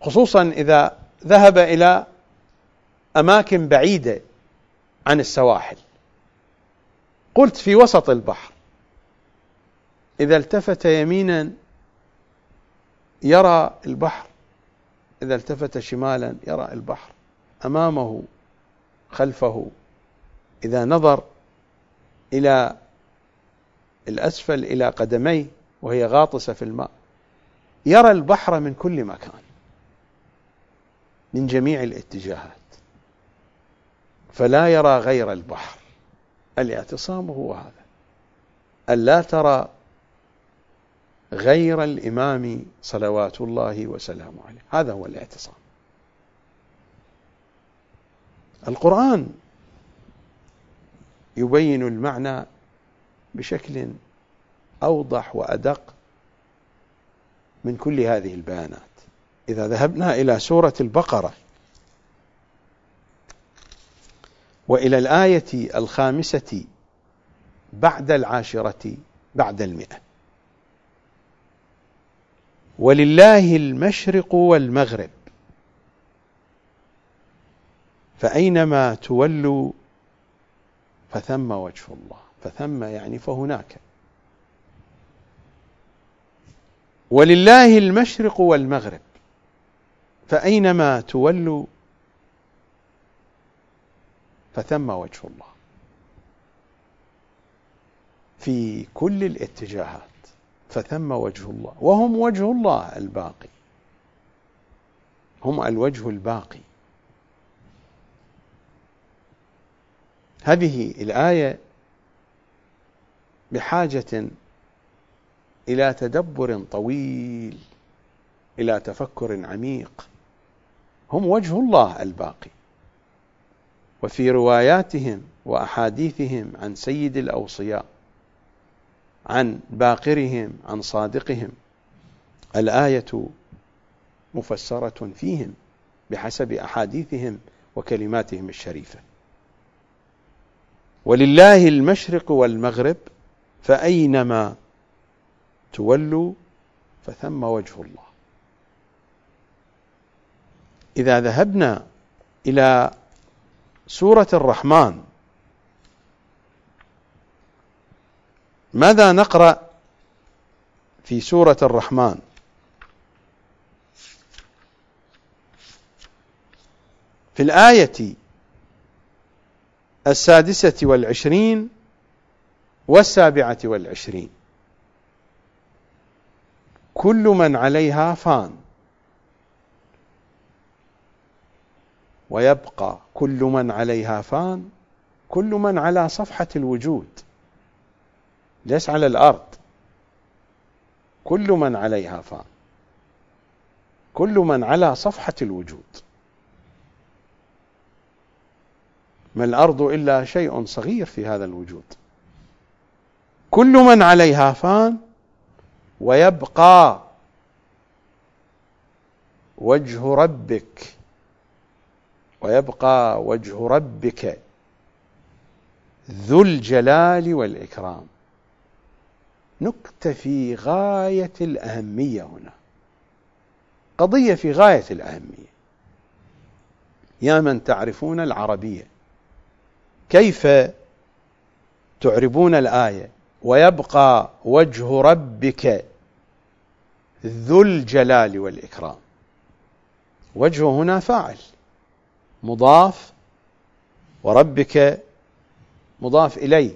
خصوصا إذا ذهب إلى أماكن بعيدة عن السواحل. قلت في وسط البحر إذا التفت يمينا يرى البحر إذا التفت شمالا يرى البحر. أمامه خلفه إذا نظر إلى الأسفل إلى قدميه وهي غاطسة في الماء يرى البحر من كل مكان من جميع الاتجاهات. فلا يرى غير البحر. الاعتصام هو هذا. ألا ترى غير الإمام صلوات الله وسلامه عليه. هذا هو الاعتصام. القرآن يبين المعنى بشكل أوضح وأدق من كل هذه البيانات. إذا ذهبنا إلى سورة البقرة وإلى الآية الخامسة بعد العاشرة بعد المئة. ولله المشرق والمغرب. فأينما تولوا فثم وجه الله. فثم يعني فهناك. ولله المشرق والمغرب. فأينما تولوا فثم وجه الله. في كل الاتجاهات. فثم وجه الله. وهم وجه الله الباقي. هم الوجه الباقي. هذه الآية بحاجة إلى تدبر طويل إلى تفكر عميق. هم وجه الله الباقي. وفي رواياتهم وأحاديثهم عن سيد الأوصياء عن باقرهم عن صادقهم. الآية مفسرة فيهم بحسب أحاديثهم وكلماتهم الشريفة. ولله المشرق والمغرب فأينما تولوا فثم وجه الله. إذا ذهبنا إلى سورة الرحمن ماذا نقرأ في سورة الرحمن؟ في الآية السادسة والعشرين والسابعة والعشرين. كل من عليها فان. ويبقى كل من عليها فان كل من على صفحة الوجود. ليس على الأرض. كل من عليها فان. كل من على صفحة الوجود. ما الأرض إلا شيء صغير في هذا الوجود. كل من عليها فان ويبقى وجه ربك. ويبقى وجه ربك ذو الجلال والإكرام. نكتة في غاية الأهمية هنا. قضية في غاية الأهمية. يا من تعرفون العربية كيف تعربون الآية؟ ويبقى وجه ربك ذو الجلال والإكرام. وجهه هنا فاعل مضاف وربك مضاف إليه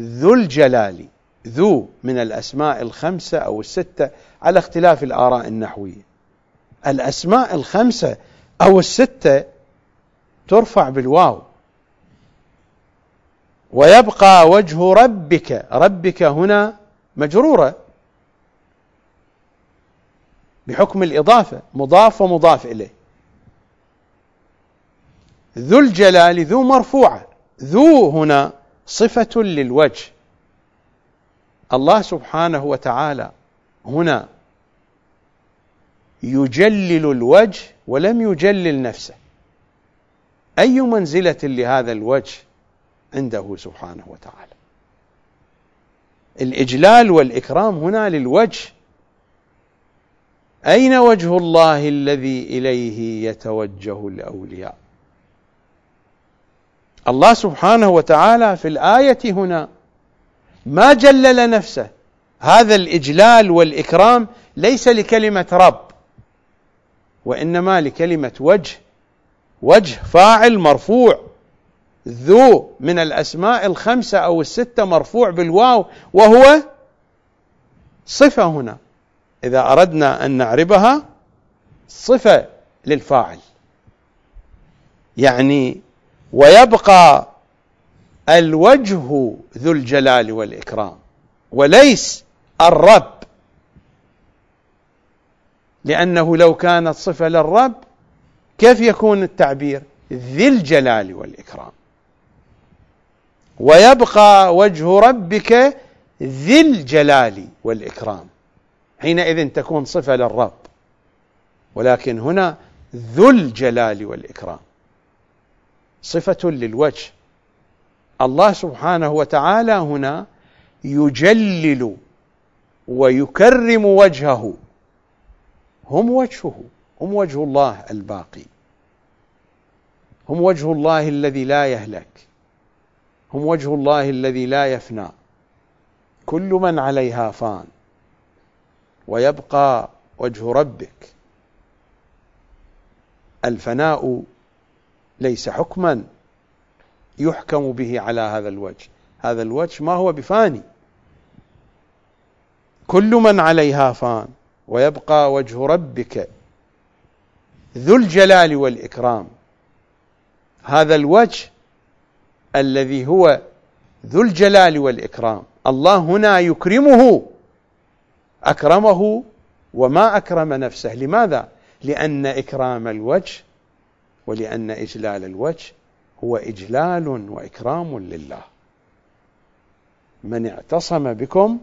ذو الجلال. ذو من الأسماء الخمسة أو الستة على اختلاف الآراء النحوية. الأسماء الخمسة أو الستة ترفع بالواو. ويبقى وجه ربك ربك هنا مجرورة. بحكم الإضافة مضاف ومضاف إليه. ذو الجلال ذو مرفوعة. ذو هنا صفة للوجه. الله سبحانه وتعالى هنا يجلل الوجه ولم يجلل نفسه. أي منزلة لهذا الوجه عنده سبحانه وتعالى؟ الإجلال والإكرام هنا للوجه. أين وجه الله الذي إليه يتوجه الأولياء؟ الله سبحانه وتعالى في الآية هنا ما جلل نفسه. هذا الإجلال والإكرام ليس لكلمة رب وإنما لكلمة وجه وجه فاعل مرفوع. ذو من الأسماء الخمسة أو الستة مرفوع بالواو وهو صفة هنا. إذا أردنا أن نعربها صفة للفاعل. يعني ويبقى الوجه ذو الجلال والإكرام وليس الرب. لأنه لو كانت صفة للرب كيف يكون التعبير؟ ذي الجلال والإكرام. ويبقى وجه ربك ذي الجلال والإكرام. حينئذ تكون صفة للرب ولكن هنا ذو الجلال والإكرام. صفة للوجه الله سبحانه وتعالى هنا يجلل ويكرم وجهه. هم وجهه هم وجه الله الباقي. هم وجه الله الذي لا يهلك. هم وجه الله الذي لا يفنى. كل من عليها فان. ويبقى وجه ربك. الفناء ليس حكما. يحكم به على هذا الوجه. هذا الوجه ما هو بفاني. كل من عليها فان ويبقى وجه ربك ذو الجلال والإكرام. هذا الوجه الذي هو ذو الجلال والإكرام. الله هنا يكرمه أكرمه وما أكرم نفسه. لماذا؟ لأن إكرام الوجه ولأن إجلال الوجه هو إجلال وإكرام لله. من اعتصم بكم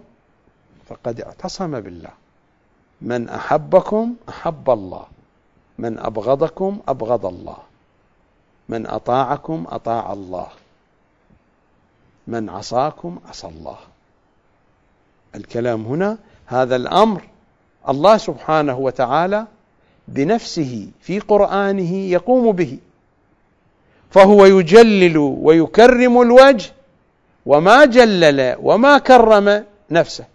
فقد اعتصم بالله. من أحبكم أحب الله. من أبغضكم أبغض الله. من أطاعكم أطاع الله. من عصاكم عصى الله. الكلام هنا هذا الأمر الله سبحانه وتعالى بنفسه في قرآنه يقوم به. فهو يجلل ويكرم الوجه وما جلل وما كرم نفسه.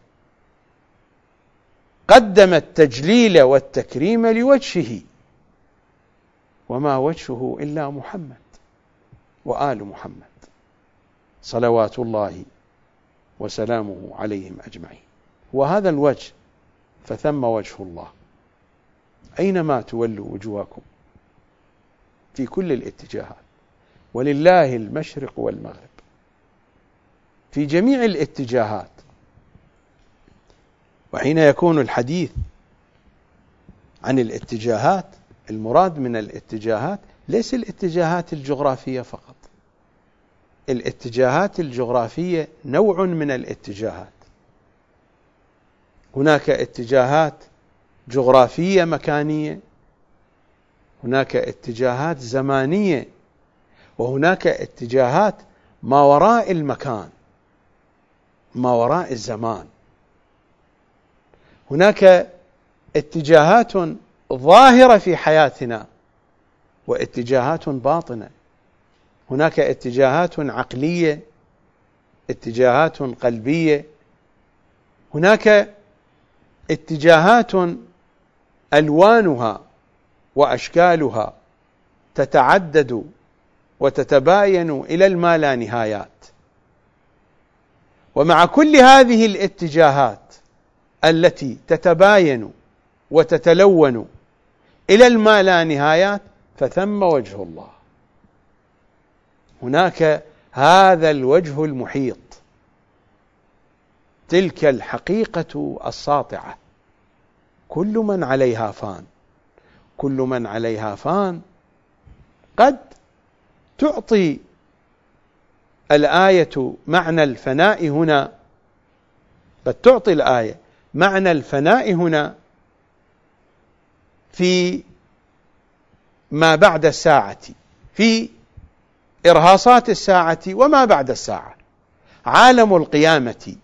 قدم التجليل والتكريم لوجهه وما وجهه إلا محمد وآل محمد صلوات الله وسلامه عليهم أجمعين. وهذا الوجه فثم وجه الله. أينما تولوا وجوهكم في كل الاتجاهات. ولله المشرق والمغرب. في جميع الاتجاهات. وحين يكون الحديث عن الاتجاهات المراد من الاتجاهات ليس الاتجاهات الجغرافية فقط. الاتجاهات الجغرافية نوع من الاتجاهات. هناك اتجاهات جغرافية مكانية. هناك اتجاهات زمانية وهناك اتجاهات ما وراء المكان ما وراء الزمان. هناك اتجاهات ظاهرة في حياتنا واتجاهات باطنة. هناك اتجاهات عقلية اتجاهات قلبية. هناك اتجاهات ألوانها وأشكالها تتعدد وتتباين إلى الما لا نهايات. ومع كل هذه الاتجاهات التي تتباين وتتلون إلى الما لا نهايات فثم وجه الله. هناك هذا الوجه المحيط. تلك الحقيقة الساطعة. كل من عليها فان. كل من عليها فان قد تعطي الآية معنى الفناء هنا. قد تعطي الآية معنى الفناء هنا في ما بعد الساعة في إرهاصات الساعة وما بعد الساعة. عالم القيامة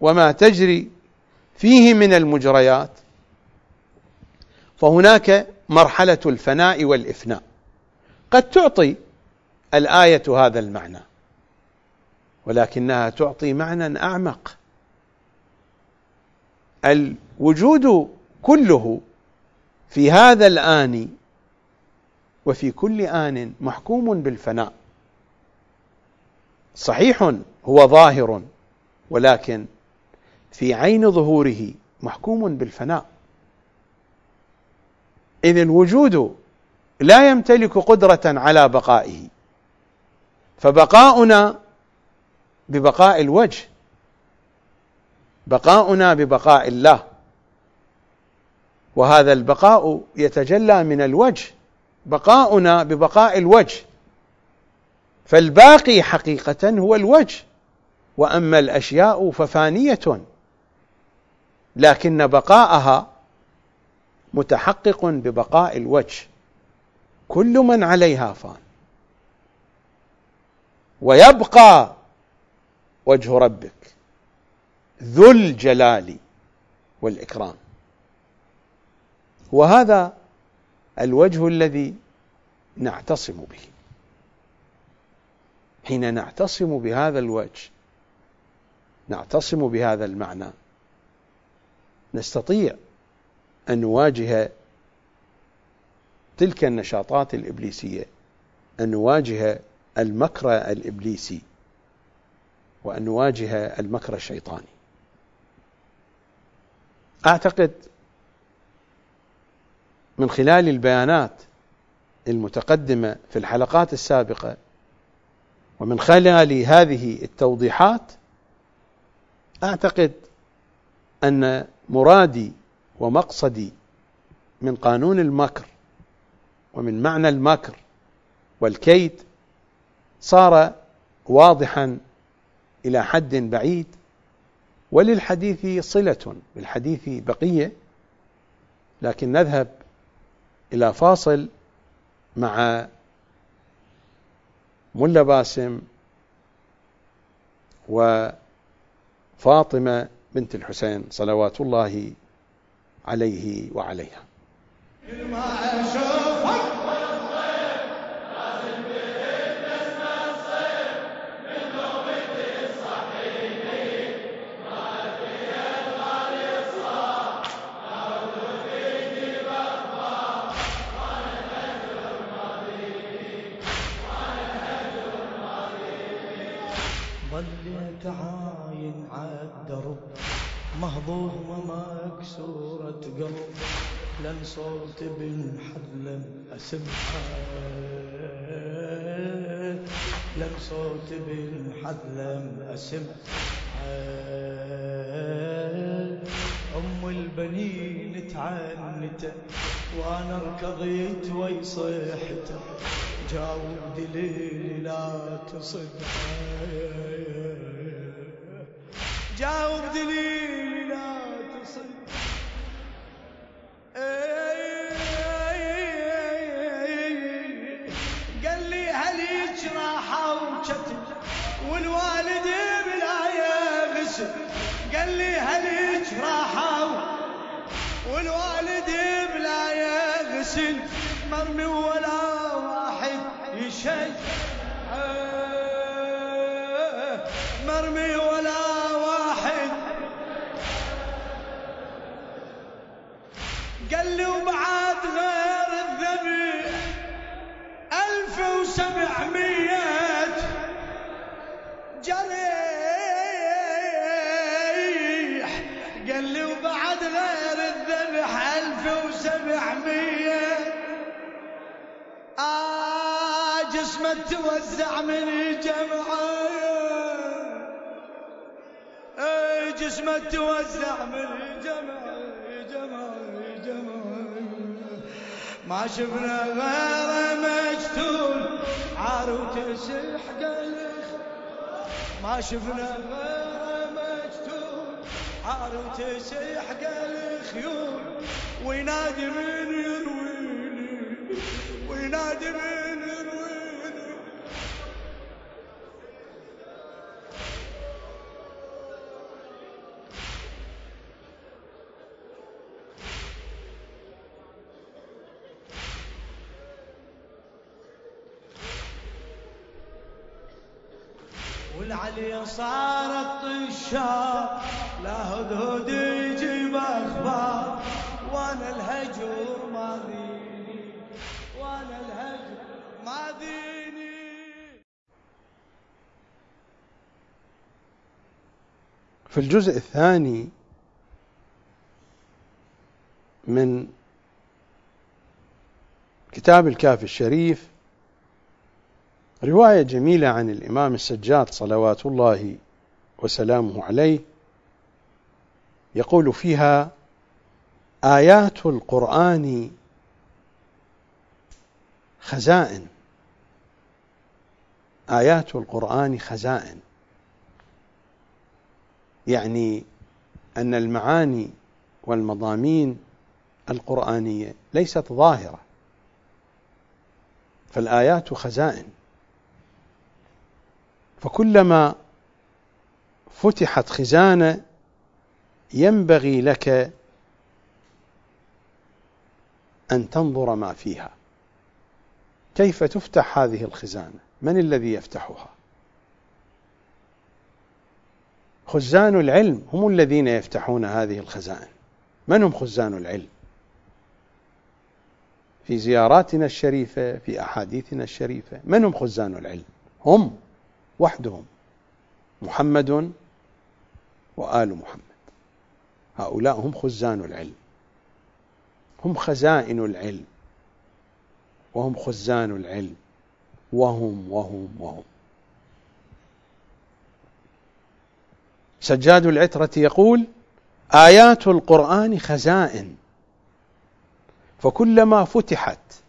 وما تجري فيه من المجريات. فهناك مرحلة الفناء والإفناء. قد تعطي الآية هذا المعنى ولكنها تعطي معنى أعمق. الوجود كله في هذا الآن وفي كل آن محكوم بالفناء. صحيح هو ظاهر ولكن في عين ظهوره محكوم بالفناء. إذ الوجود لا يمتلك قدرة على بقائه. فبقاؤنا ببقاء الوجه. بقاؤنا ببقاء الله. وهذا البقاء يتجلى من الوجه. بقاؤنا ببقاء الوجه. فالباقي حقيقة هو الوجه. وأما الأشياء ففانية. لكن بقاءها متحقق ببقاء الوجه. كل من عليها فان. ويبقى وجه ربك ذو الجلال والإكرام. وهذا الوجه الذي نعتصم به. حين نعتصم بهذا الوجه نعتصم بهذا المعنى نستطيع أن نواجه تلك النشاطات الإبليسية أن نواجه المكر الإبليسي وأن نواجه المكر الشيطاني. أعتقد من خلال البيانات المتقدمة في الحلقات السابقة ومن خلال هذه التوضيحات أعتقد أن مرادي ومقصدي من قانون المكر ومن معنى المكر والكيد صار واضحا إلى حد بعيد وللحديث صلة بالحديث بقية لكن نذهب إلى فاصل مع ملا باسم وفاطمة بنت الحسين صلوات الله عليه وعليها. مهضومة مكسورة قلب لن صوت ابن حلم أسمعه لن صوت ابن حلم أسمعه أم البنين تعنت وأنا انقضيت ويصيحته جاوب دليلي لا تصد جاوب دليلي لا تصد قال لي هليج راحة وكتب والوالد بلا يغسل. قال لي هليج راحة والوالد بلا يغسل. مرمي ولا واحد يشي مرمي ولا قال لي وبعد غير الذبح ألف وسبعمية جريح. قال لي وبعد غير الذبح ألف وسبعمية آه جسمه توزع من الجمعة آه جسمه توزع من الجمعة ما شفنا غيره مقتول عار قلخ. ما شفنا غيره مقتول عار وتسح الخيول وينادي من يرويني وينادي من والعلي صارت طشار لا هدهد يجيب أخبار. وأنا الهجر ما وأنا الهجر ما في الجزء الثاني من كتاب الكافي الشريف رواية جميلة عن الإمام السجاد صلوات الله وسلامه عليه يقول فيها آيات القرآن خزائن. آيات القرآن خزائن. يعني أن المعاني والمضامين القرآنية ليست ظاهرة فالآيات خزائن. فكلما فتحت خزانة ينبغي لك أن تنظر ما فيها. كيف تفتح هذه الخزانة؟ من الذي يفتحها؟ خزان العلم هم الذين يفتحون هذه الخزائن. من هم خزان العلم؟ في زياراتنا الشريفة في أحاديثنا الشريفة من هم خزان العلم؟ هم. وحدهم محمد وآل محمد. هؤلاء هم خزان العلم هم خزائن العلم وهم خزان العلم وهم وهم وهم. سجاد العترة يقول آيات القرآن خزائن فكلما فتحت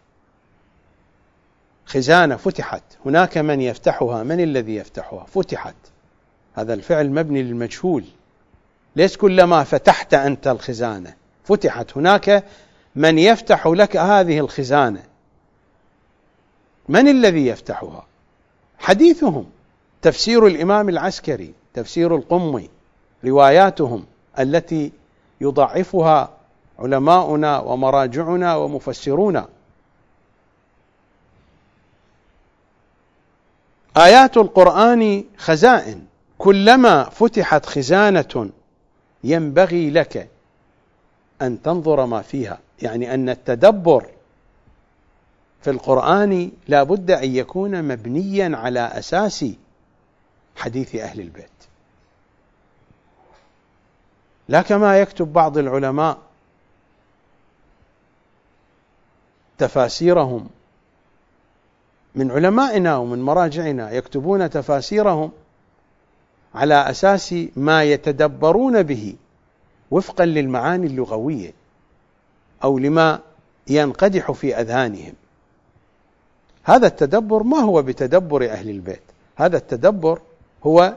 خزانة فتحت. هناك من يفتحها؟ من الذي يفتحها؟ فتحت. هذا الفعل مبني للمجهول. ليس كلما فتحت أنت الخزانة؟ فتحت. هناك من يفتح لك هذه الخزانة. من الذي يفتحها؟ حديثهم. تفسير الإمام العسكري تفسير القمي رواياتهم التي يضعفها علماؤنا ومراجعنا ومفسرونا آيات القرآن خزائن. كلما فتحت خزانة ينبغي لك أن تنظر ما فيها. يعني أن التدبر في القرآن لا بد أن يكون مبنيا على أساس حديث أهل البيت. لا كما يكتب بعض العلماء تفاسيرهم من علمائنا ومن مراجعنا يكتبون تفاسيرهم على أساس ما يتدبرون به وفقا للمعاني اللغوية أو لما ينقدح في أذهانهم. هذا التدبر ما هو بتدبر أهل البيت؟ هذا التدبر هو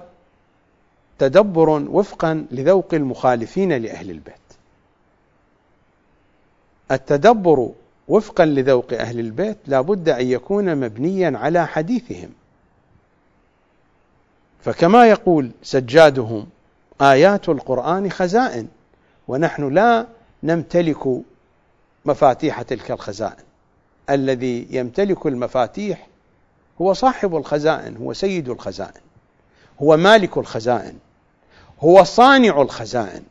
تدبر وفقا لذوق المخالفين لأهل البيت. التدبر وفقا لذوق أهل البيت لا بد أن يكون مبنيا على حديثهم. فكما يقول سجادهم آيات القرآن خزائن ونحن لا نمتلك مفاتيح تلك الخزائن. الذي يمتلك المفاتيح هو صاحب الخزائن هو سيد الخزائن هو مالك الخزائن هو صانع الخزائن.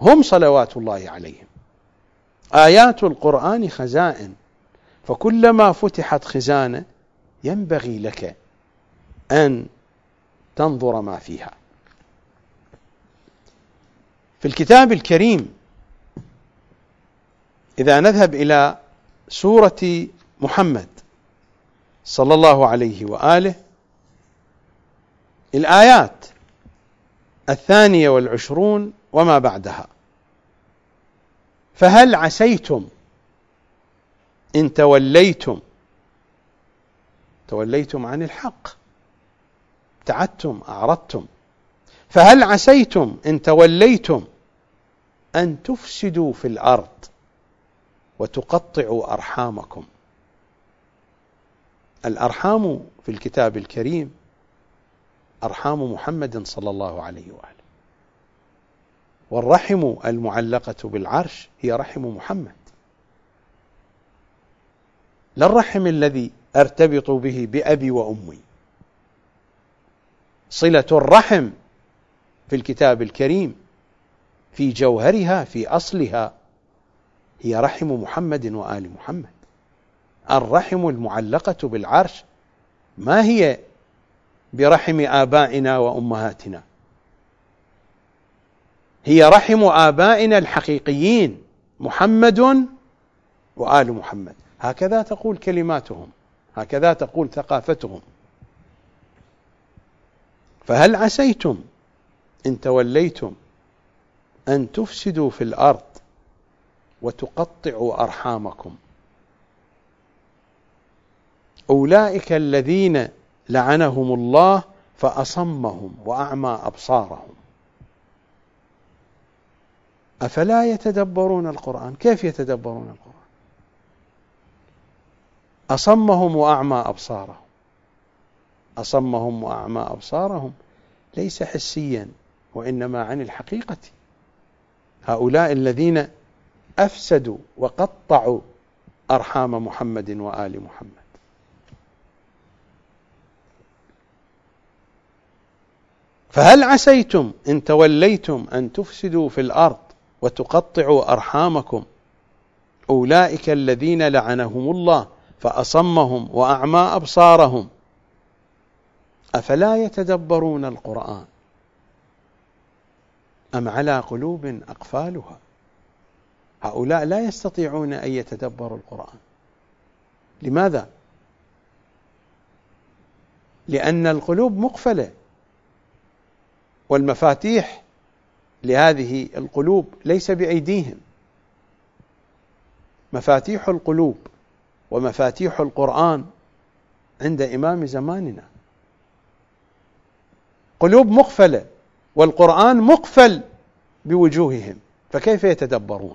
هم صلوات الله عليهم. آيات القرآن خزائن. فكلما فتحت خزانة ينبغي لك أن تنظر ما فيها. في الكتاب الكريم إذا نذهب إلى سورة محمد صلى الله عليه وآله الآيات الثانية والعشرون وما بعدها. فهل عسيتم؟ إن توليتم. توليتم عن الحق. ابتعدتم أعرضتم. فهل عسيتم إن توليتم أن تفسدوا في الأرض وتقطعوا أرحامكم. الأرحام في الكتاب الكريم أرحام محمد صلى الله عليه وآله. والرحم المعلقة بالعرش هي رحم محمد. لا الرحم الذي أرتبط به بأبي وأمي. صلة الرحم في الكتاب الكريم في جوهرها في أصلها هي رحم محمد وآل محمد. الرحم المعلقة بالعرش ما هي برحم آبائنا وأمهاتنا؟ هي رحم آبائنا الحقيقيين محمد وآل محمد. هكذا تقول كلماتهم هكذا تقول ثقافتهم. فهل عسيتم إن توليتم أن تفسدوا في الأرض وتقطعوا أرحامكم؟ أولئك الذين لعنهم الله فأصمهم وأعمى أبصارهم. أفلا يتدبرون القرآن؟ كيف يتدبرون القرآن؟ أصمهم وأعمى أبصارهم. أصمهم وأعمى أبصارهم. ليس حسيا وإنما عن الحقيقة. هؤلاء الذين أفسدوا وقطعوا أرحام محمد وآل محمد. فهل عسيتم إن توليتم أن تفسدوا في الأرض وتقطعوا أرحامكم. أولئك الذين لعنهم الله فأصمهم وأعمى أبصارهم. أفلا يتدبرون القرآن؟ أم على قلوب أقفالها؟ هؤلاء لا يستطيعون أن يتدبروا القرآن. لماذا؟ لأن القلوب مقفلة. والمفاتيح لهذه القلوب ليس بأيديهم. مفاتيح القلوب ومفاتيح القرآن عند إمام زماننا. قلوب مقفلة والقرآن مقفل بوجوههم فكيف يتدبرون؟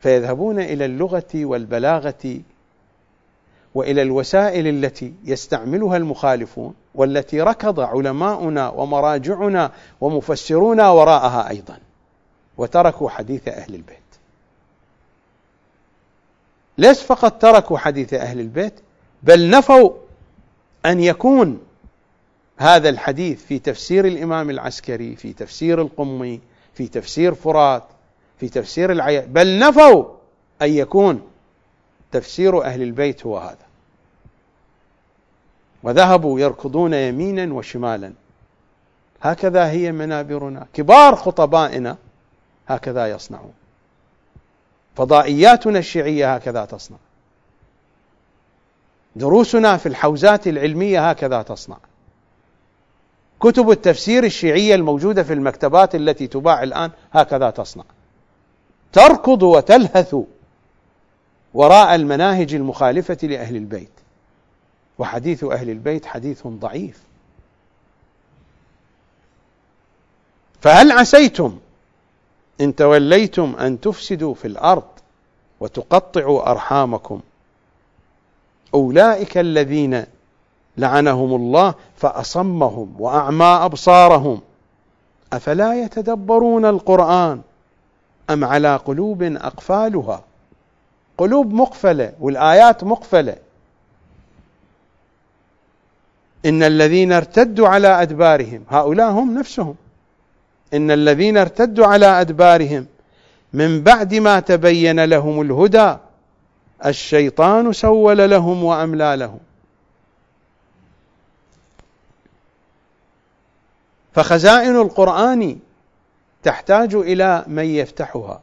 فيذهبون إلى اللغة والبلاغة وإلى الوسائل التي يستعملها المخالفون والتي ركض علماؤنا ومراجعنا ومفسرونا وراءها أيضا وتركوا حديث أهل البيت. ليس فقط تركوا حديث أهل البيت بل نفوا أن يكون هذا الحديث في تفسير الإمام العسكري في تفسير القمي في تفسير فرات في تفسير العيا بل نفوا أن يكون تفسير أهل البيت هو هذا. وذهبوا يركضون يمينا وشمالا. هكذا هي منابرنا. كبار خطبائنا هكذا يصنعون. فضائياتنا الشيعية هكذا تصنع. دروسنا في الحوزات العلمية هكذا تصنع. كتب التفسير الشيعية الموجودة في المكتبات التي تباع الآن هكذا تصنع. تركض وتلهث وراء المناهج المخالفة لأهل البيت. وحديث أهل البيت حديث ضعيف. فهل عسيتم إن توليتم أن تفسدوا في الأرض وتقطعوا أرحامكم؟ أولئك الذين لعنهم الله فأصمهم وأعمى أبصارهم. أفلا يتدبرون القرآن أم على قلوب أقفالها؟ قلوب مقفلة والآيات مقفلة. إن الذين ارتدوا على أدبارهم هؤلاء هم نفسهم. إن الذين ارتدوا على أدبارهم من بعد ما تبين لهم الهدى الشيطان سول لهم وأملى لهم. فخزائن القرآن تحتاج إلى من يفتحها.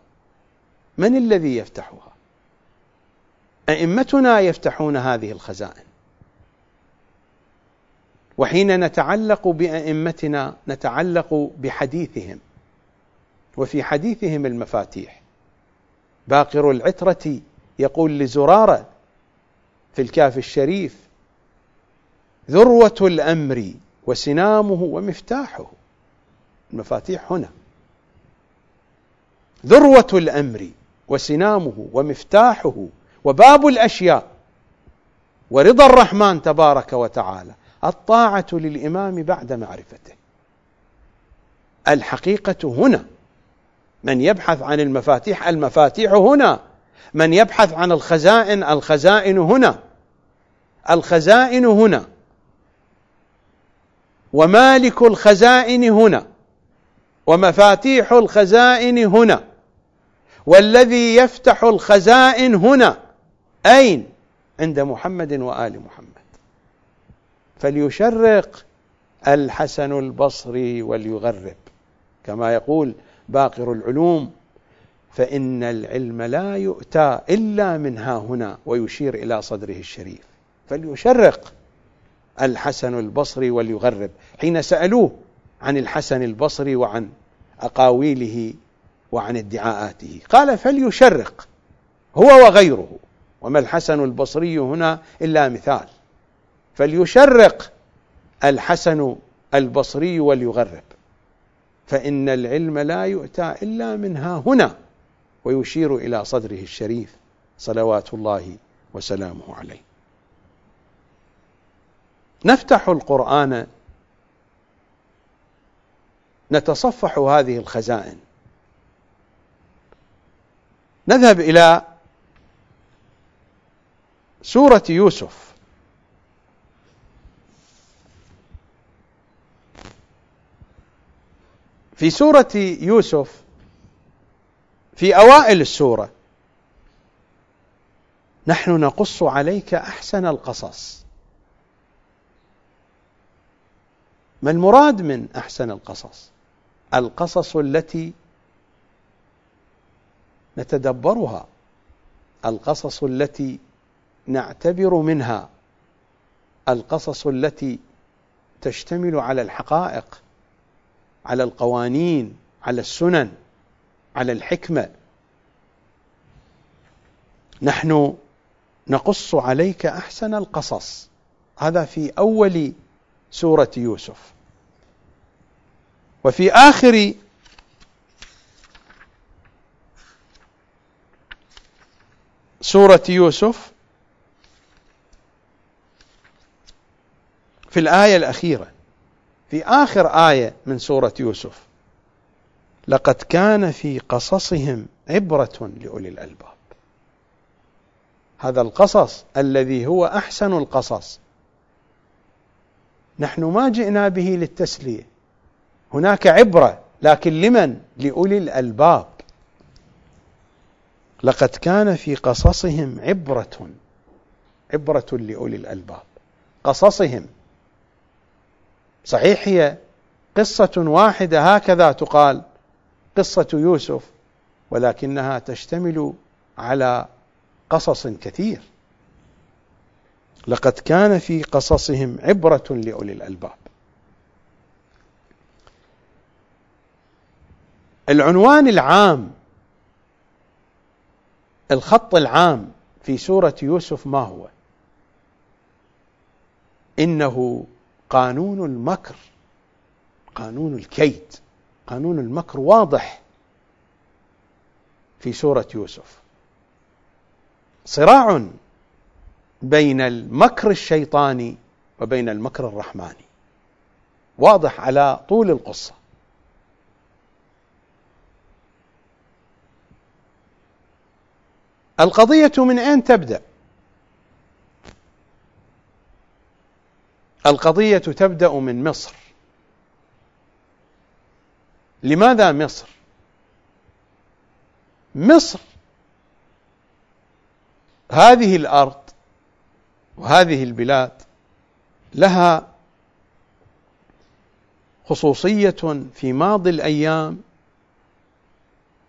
من الذي يفتحها؟ أئمتنا يفتحون هذه الخزائن. وحين نتعلق بأئمتنا نتعلق بحديثهم. وفي حديثهم المفاتيح. باقر العترة يقول لزرارة في الكاف الشريف ذروة الأمر وسنامه ومفتاحه. المفاتيح هنا. ذروة الأمر وسنامه ومفتاحه. وباب الأشياء. ورضا الرحمن تبارك وتعالى. الطاعة للإمام بعد معرفته. الحقيقة هنا من يبحث عن المفاتيح المفاتيح هنا. من يبحث عن الخزائن الخزائن هنا. الخزائن هنا. ومالك الخزائن هنا. ومفاتيح الخزائن هنا. والذي يفتح الخزائن هنا. أين؟ عند محمد وآل محمد. فليشرق الحسن البصري وليغرب. كما يقول باقر العلوم فإن العلم لا يؤتى إلا من ها هنا ويشير إلى صدره الشريف. فليشرق الحسن البصري وليغرب. حين سألوه عن الحسن البصري وعن أقاويله وعن ادعاءاته قال فليشرق هو وغيره. وما الحسن البصري هنا إلا مثال. فليشرق الحسن البصري وليغرب. فإن العلم لا يؤتى إلا من ها هنا ويشير إلى صدره الشريف صلوات الله وسلامه عليه. نفتح القرآن. نتصفح هذه الخزائن. نذهب إلى سورة يوسف. في سورة يوسف في أوائل السورة نحن نقص عليك أحسن القصص. ما المراد من أحسن القصص؟ القصص التي نتدبرها القصص التي نعتبر منها القصص التي تشتمل على الحقائق. على القوانين على السنن على الحكمة. نحن نقص عليك أحسن القصص. هذا في أول سورة يوسف. وفي آخر سورة يوسف في الآية الأخيرة في آخر آية من سورة يوسف. لقد كان في قصصهم عبرة لأولي الألباب. هذا القصص الذي هو أحسن القصص. نحن ما جئنا به للتسلية. هناك عبرة لكن لمن؟ لأولي الألباب. لقد كان في قصصهم عبرة عبرة لأولي الألباب. قصصهم. صحيح هي قصة واحدة هكذا تقال قصة يوسف ولكنها تشتمل على قصص كثير لقد كان في قصصهم عبرة لأولي الألباب العنوان العام الخط العام في سورة يوسف ما هو؟ إنه قانون المكر قانون الكيد قانون المكر واضح في سورة يوسف. صراع بين المكر الشيطاني وبين المكر الرحماني. واضح على طول القصة. القضية من أين تبدأ؟ القضية تبدأ من مصر لماذا مصر؟ مصر هذه الأرض وهذه البلاد لها خصوصية في ماضي الأيام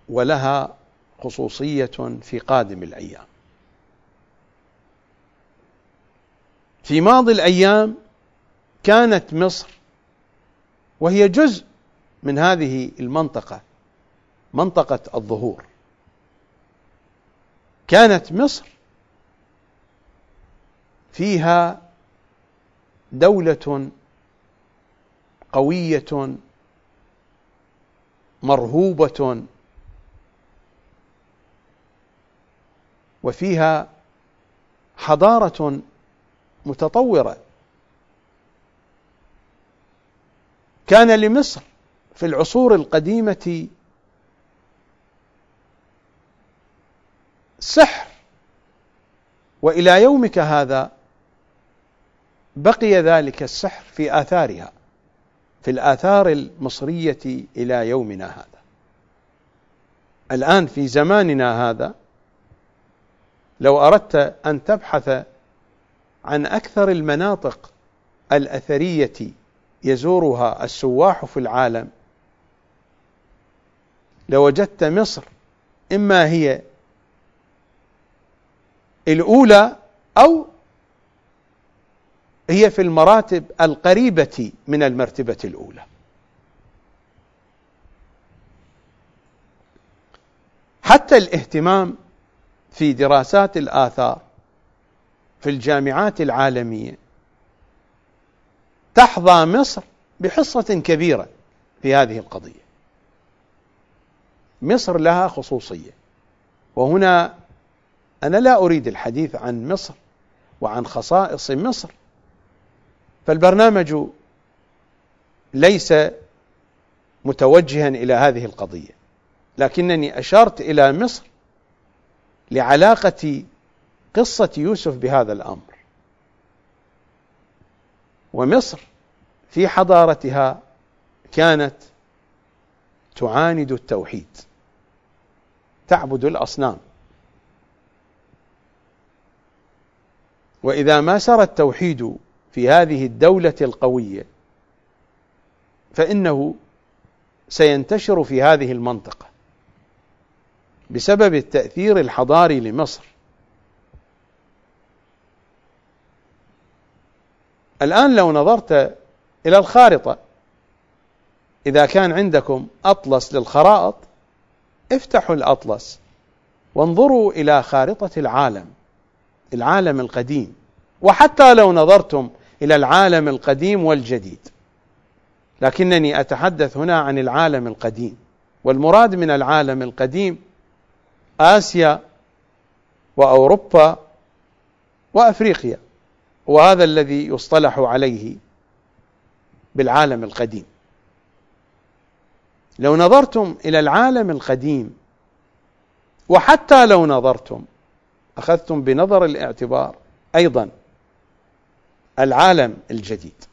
ولها خصوصية في قادم الأيام في ماضي الأيام كانت مصر وهي جزء من هذه المنطقة منطقة الظهور. كانت مصر فيها دولة قوية مرهوبة وفيها حضارة متطورة. كان لمصر في العصور القديمة سحر. وإلى يومك هذا بقي ذلك السحر في آثارها في الآثار المصرية إلى يومنا هذا. الآن في زماننا هذا لو أردت أن تبحث عن أكثر المناطق الأثرية يزورها السواح في العالم. لوجدت مصر إما هي الأولى أو هي في المراتب القريبة من المرتبة الأولى. حتى الاهتمام في دراسات الآثار في الجامعات العالمية تحظى مصر بحصة كبيرة في هذه القضية. مصر لها خصوصية. وهنا أنا لا أريد الحديث عن مصر وعن خصائص مصر. فالبرنامج ليس متوجها إلى هذه القضية. لكنني أشرت إلى مصر لعلاقة قصة يوسف بهذا الأمر. ومصر في حضارتها كانت تعاند التوحيد تعبد الأصنام. وإذا ما سر التوحيد في هذه الدولة القوية فإنه سينتشر في هذه المنطقة بسبب التأثير الحضاري لمصر. الآن لو نظرت إلى الخارطة إذا كان عندكم أطلس للخرائط افتحوا الأطلس وانظروا إلى خارطة العالم العالم القديم. وحتى لو نظرتم إلى العالم القديم والجديد. لكنني أتحدث هنا عن العالم القديم. والمراد من العالم القديم آسيا وأوروبا وأفريقيا. وهذا الذي يصطلح عليه بالعالم القديم. لو نظرتم إلى العالم القديم وحتى لو نظرتم أخذتم بنظر الاعتبار أيضا العالم الجديد.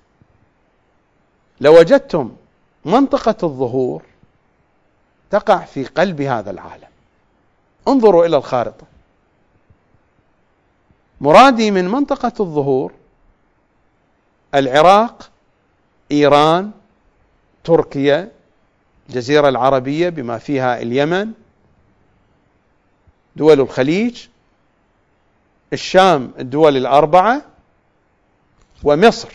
لوجدتم منطقة الظهور تقع في قلب هذا العالم. انظروا إلى الخارطة. مرادي من منطقة الظهور العراق إيران تركيا الجزيرة العربية بما فيها اليمن دول الخليج الشام الدول الأربعة ومصر.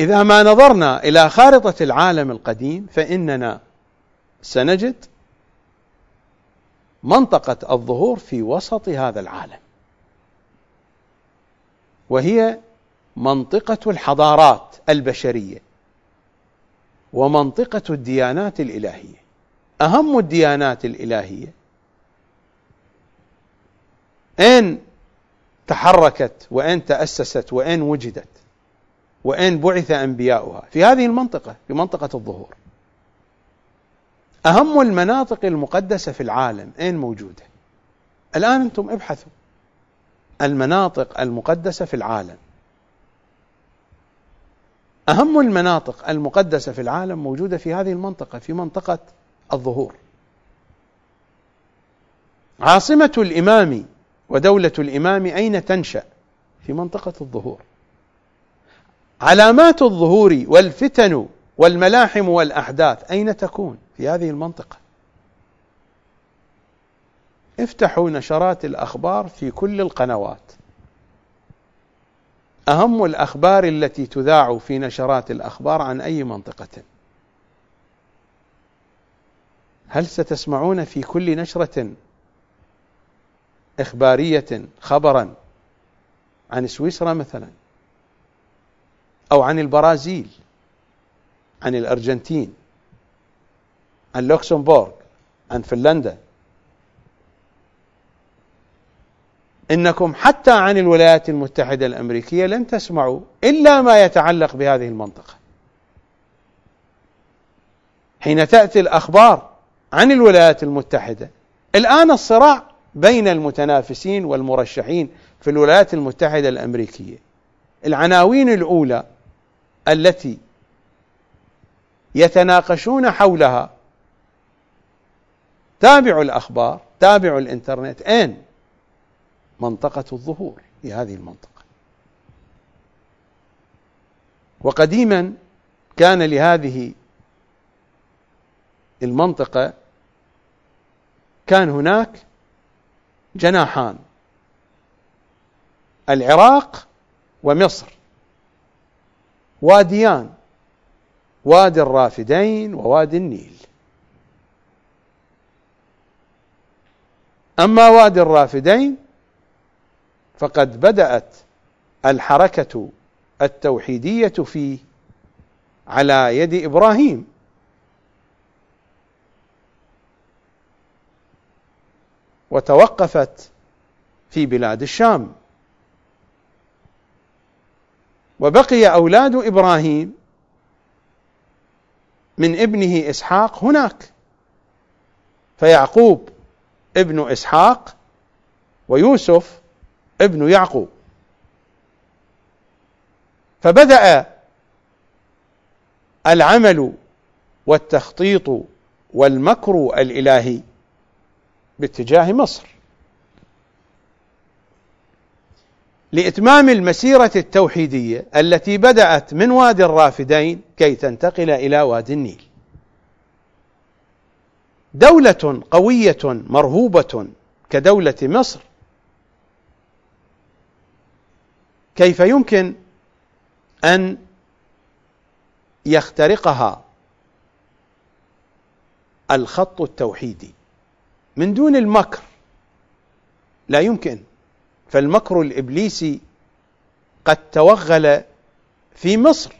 إذا ما نظرنا إلى خارطة العالم القديم فإننا سنجد منطقة الظهور في وسط هذا العالم. وهي منطقة الحضارات البشرية ومنطقة الديانات الإلهية. أهم الديانات الإلهية أين تحركت وأين تأسست وأين وجدت وأين بعث أنبياؤها في هذه المنطقة في منطقة الظهور. أهم المناطق المقدسة في العالم أين موجودة؟ الآن أنتم ابحثوا. المناطق المقدسة في العالم. أهم المناطق المقدسة في العالم موجودة في هذه المنطقة في منطقة الظهور. عاصمة الإمام ودولة الإمام أين تنشأ؟ في منطقة الظهور. علامات الظهور والفتن والملاحم والأحداث أين تكون؟ في هذه المنطقة. افتحوا نشرات الأخبار في كل القنوات. أهم الأخبار التي تذاع في نشرات الأخبار عن أي منطقة. هل ستسمعون في كل نشرة إخبارية خبرا عن سويسرا مثلا أو عن البرازيل عن الأرجنتين عن لوكسمبورغ عن فنلندا إنكم حتى عن الولايات المتحدة الأمريكية لن تسمعوا إلا ما يتعلق بهذه المنطقة. حين تأتي الأخبار عن الولايات المتحدة الآن الصراع بين المتنافسين والمرشحين في الولايات المتحدة الأمريكية. العناوين الأولى التي يتناقشون حولها تابعوا الأخبار، تابعوا الإنترنت، أين؟ منطقة الظهور في هذه المنطقة. وقديما كان لهذه المنطقة كان هناك جناحان العراق ومصر. واديان وادي الرافدين ووادي النيل. أما وادي الرافدين فقد بدأت الحركة التوحيدية فيه على يد إبراهيم. وتوقفت في بلاد الشام. وبقي أولاد إبراهيم من ابنه إسحاق هناك فيعقوب ابن إسحاق ويوسف ابن يعقوب. فبدأ العمل والتخطيط والمكر الإلهي باتجاه مصر. لإتمام المسيرة التوحيدية التي بدأت من وادي الرافدين كي تنتقل إلى وادي النيل. دولة قوية مرهوبة كدولة مصر. كيف يمكن أن يخترقها الخط التوحيدي؟ من دون المكر لا يمكن. فالمكر الإبليسي قد توغل في مصر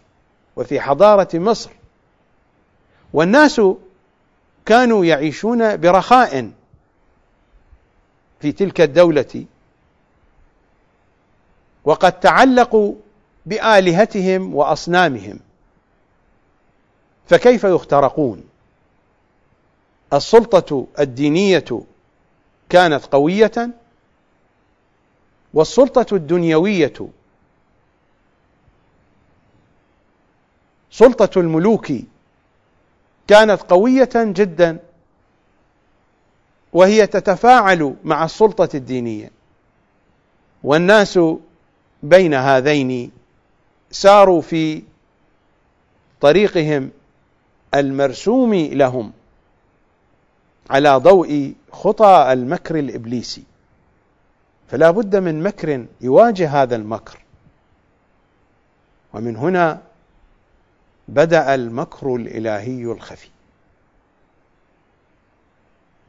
وفي حضارة مصر. والناس كانوا يعيشون برخاء في تلك الدولة وقد تعلقوا بآلهتهم وأصنامهم. فكيف يخترقون؟ السلطة الدينية كانت قوية والسلطة الدنيوية سلطة الملوك كانت قوية جدا. وهي تتفاعل مع السلطة الدينية. والناس بين هذين ساروا في طريقهم المرسوم لهم على ضوء خطى المكر الإبليسي. فلا بد من مكر يواجه هذا المكر. ومن هنا بدأ المكر الإلهي الخفي.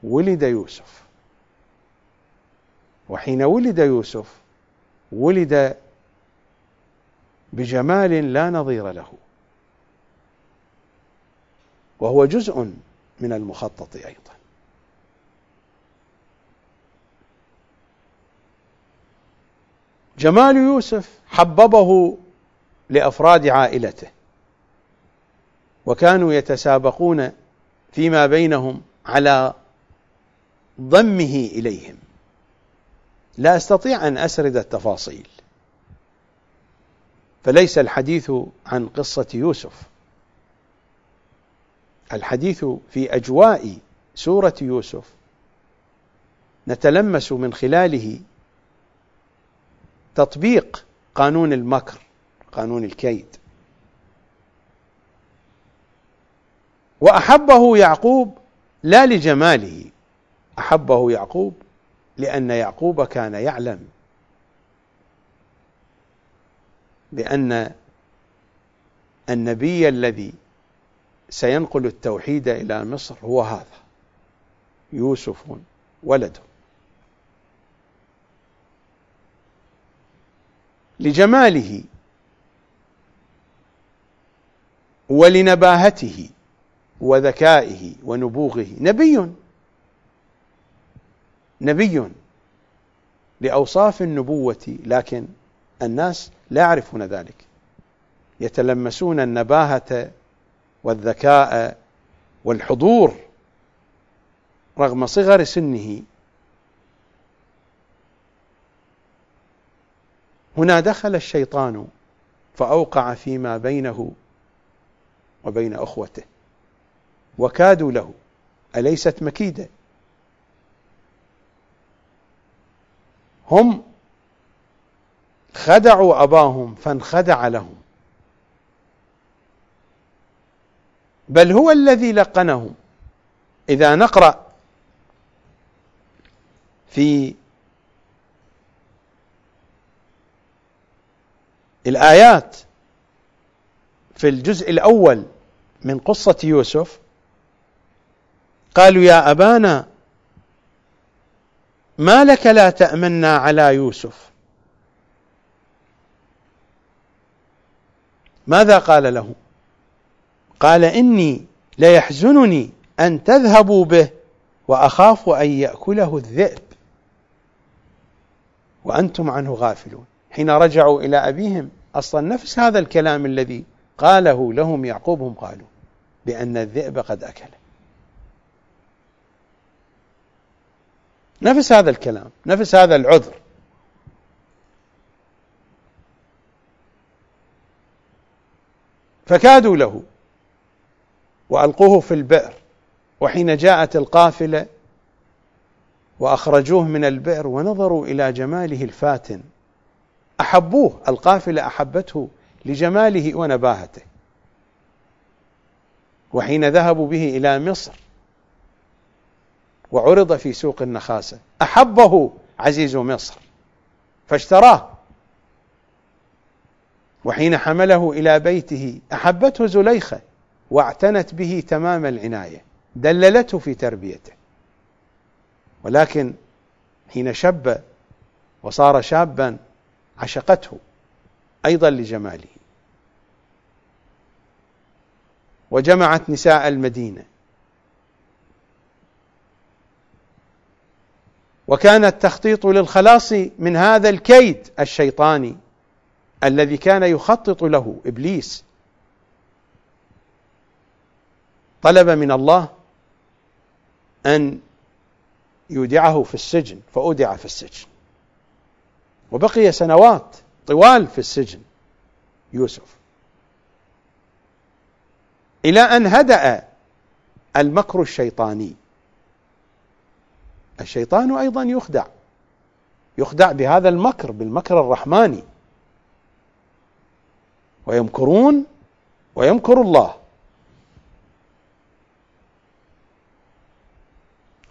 ولد يوسف. وحين ولد يوسف ولد بجمال لا نظير له. وهو جزء من المخطط أيضا. جمال يوسف حببه لأفراد عائلته. وكانوا يتسابقون فيما بينهم على ضمه إليهم. لا أستطيع أن أسرد التفاصيل. فليس الحديث عن قصة يوسف. الحديث في أجواء سورة يوسف نتلمس من خلاله تطبيق قانون المكر قانون الكيد. وأحبه يعقوب لا لجماله أحبه يعقوب لأن يعقوب كان يعلم بأن النبي الذي سينقل التوحيد إلى مصر هو هذا يوسف ولده. لجماله ولنباهته وذكائه ونبوغه. نبي. نبي لأوصاف النبوة لكن الناس لا يعرفون ذلك. يتلمسون النباهة والذكاء والحضور رغم صغر سنه. هنا دخل الشيطان فأوقع فيما بينه وبين أخوته. وكادوا له أليست مكيدة هم خدعوا أباهم فانخدع لهم. بل هو الذي لقنهم. إذا نقرأ في الآيات في الجزء الأول من قصة يوسف قالوا يا أبانا ما لك لا تأمنا على يوسف؟ ماذا قال له؟ قال إني ليحزنني أن تذهبوا به وأخاف أن يأكله الذئب. وأنتم عنه غافلون. حين رجعوا إلى أبيهم أصلا نفس هذا الكلام الذي قاله لهم يعقوب هم قالوا بأن الذئب قد أكله. نفس هذا الكلام نفس هذا العذر. فكادوا له وألقوه في البئر وحين جاءت القافلة وأخرجوه من البئر ونظروا إلى جماله الفاتن. أحبوه القافلة أحبته لجماله ونباهته. وحين ذهبوا به إلى مصر وعرض في سوق النخاسة. أحبه عزيز مصر. فاشتراه. وحين حمله إلى بيته أحبته زليخة واعتنت به تمام العناية. دللته في تربيته. ولكن حين شب وصار شابا عشقته أيضا لجماله. وجمعت نساء المدينة. وكان التخطيط للخلاص من هذا الكيد الشيطاني الذي كان يخطط له إبليس. طلب من الله أن يودعه في السجن فأودع في السجن. وبقي سنوات طوال في السجن يوسف. إلى أن هدأ المكر الشيطاني. الشيطان أيضا يخدع. يخدع بهذا المكر بالمكر الرحماني. ويمكرون ويمكر الله.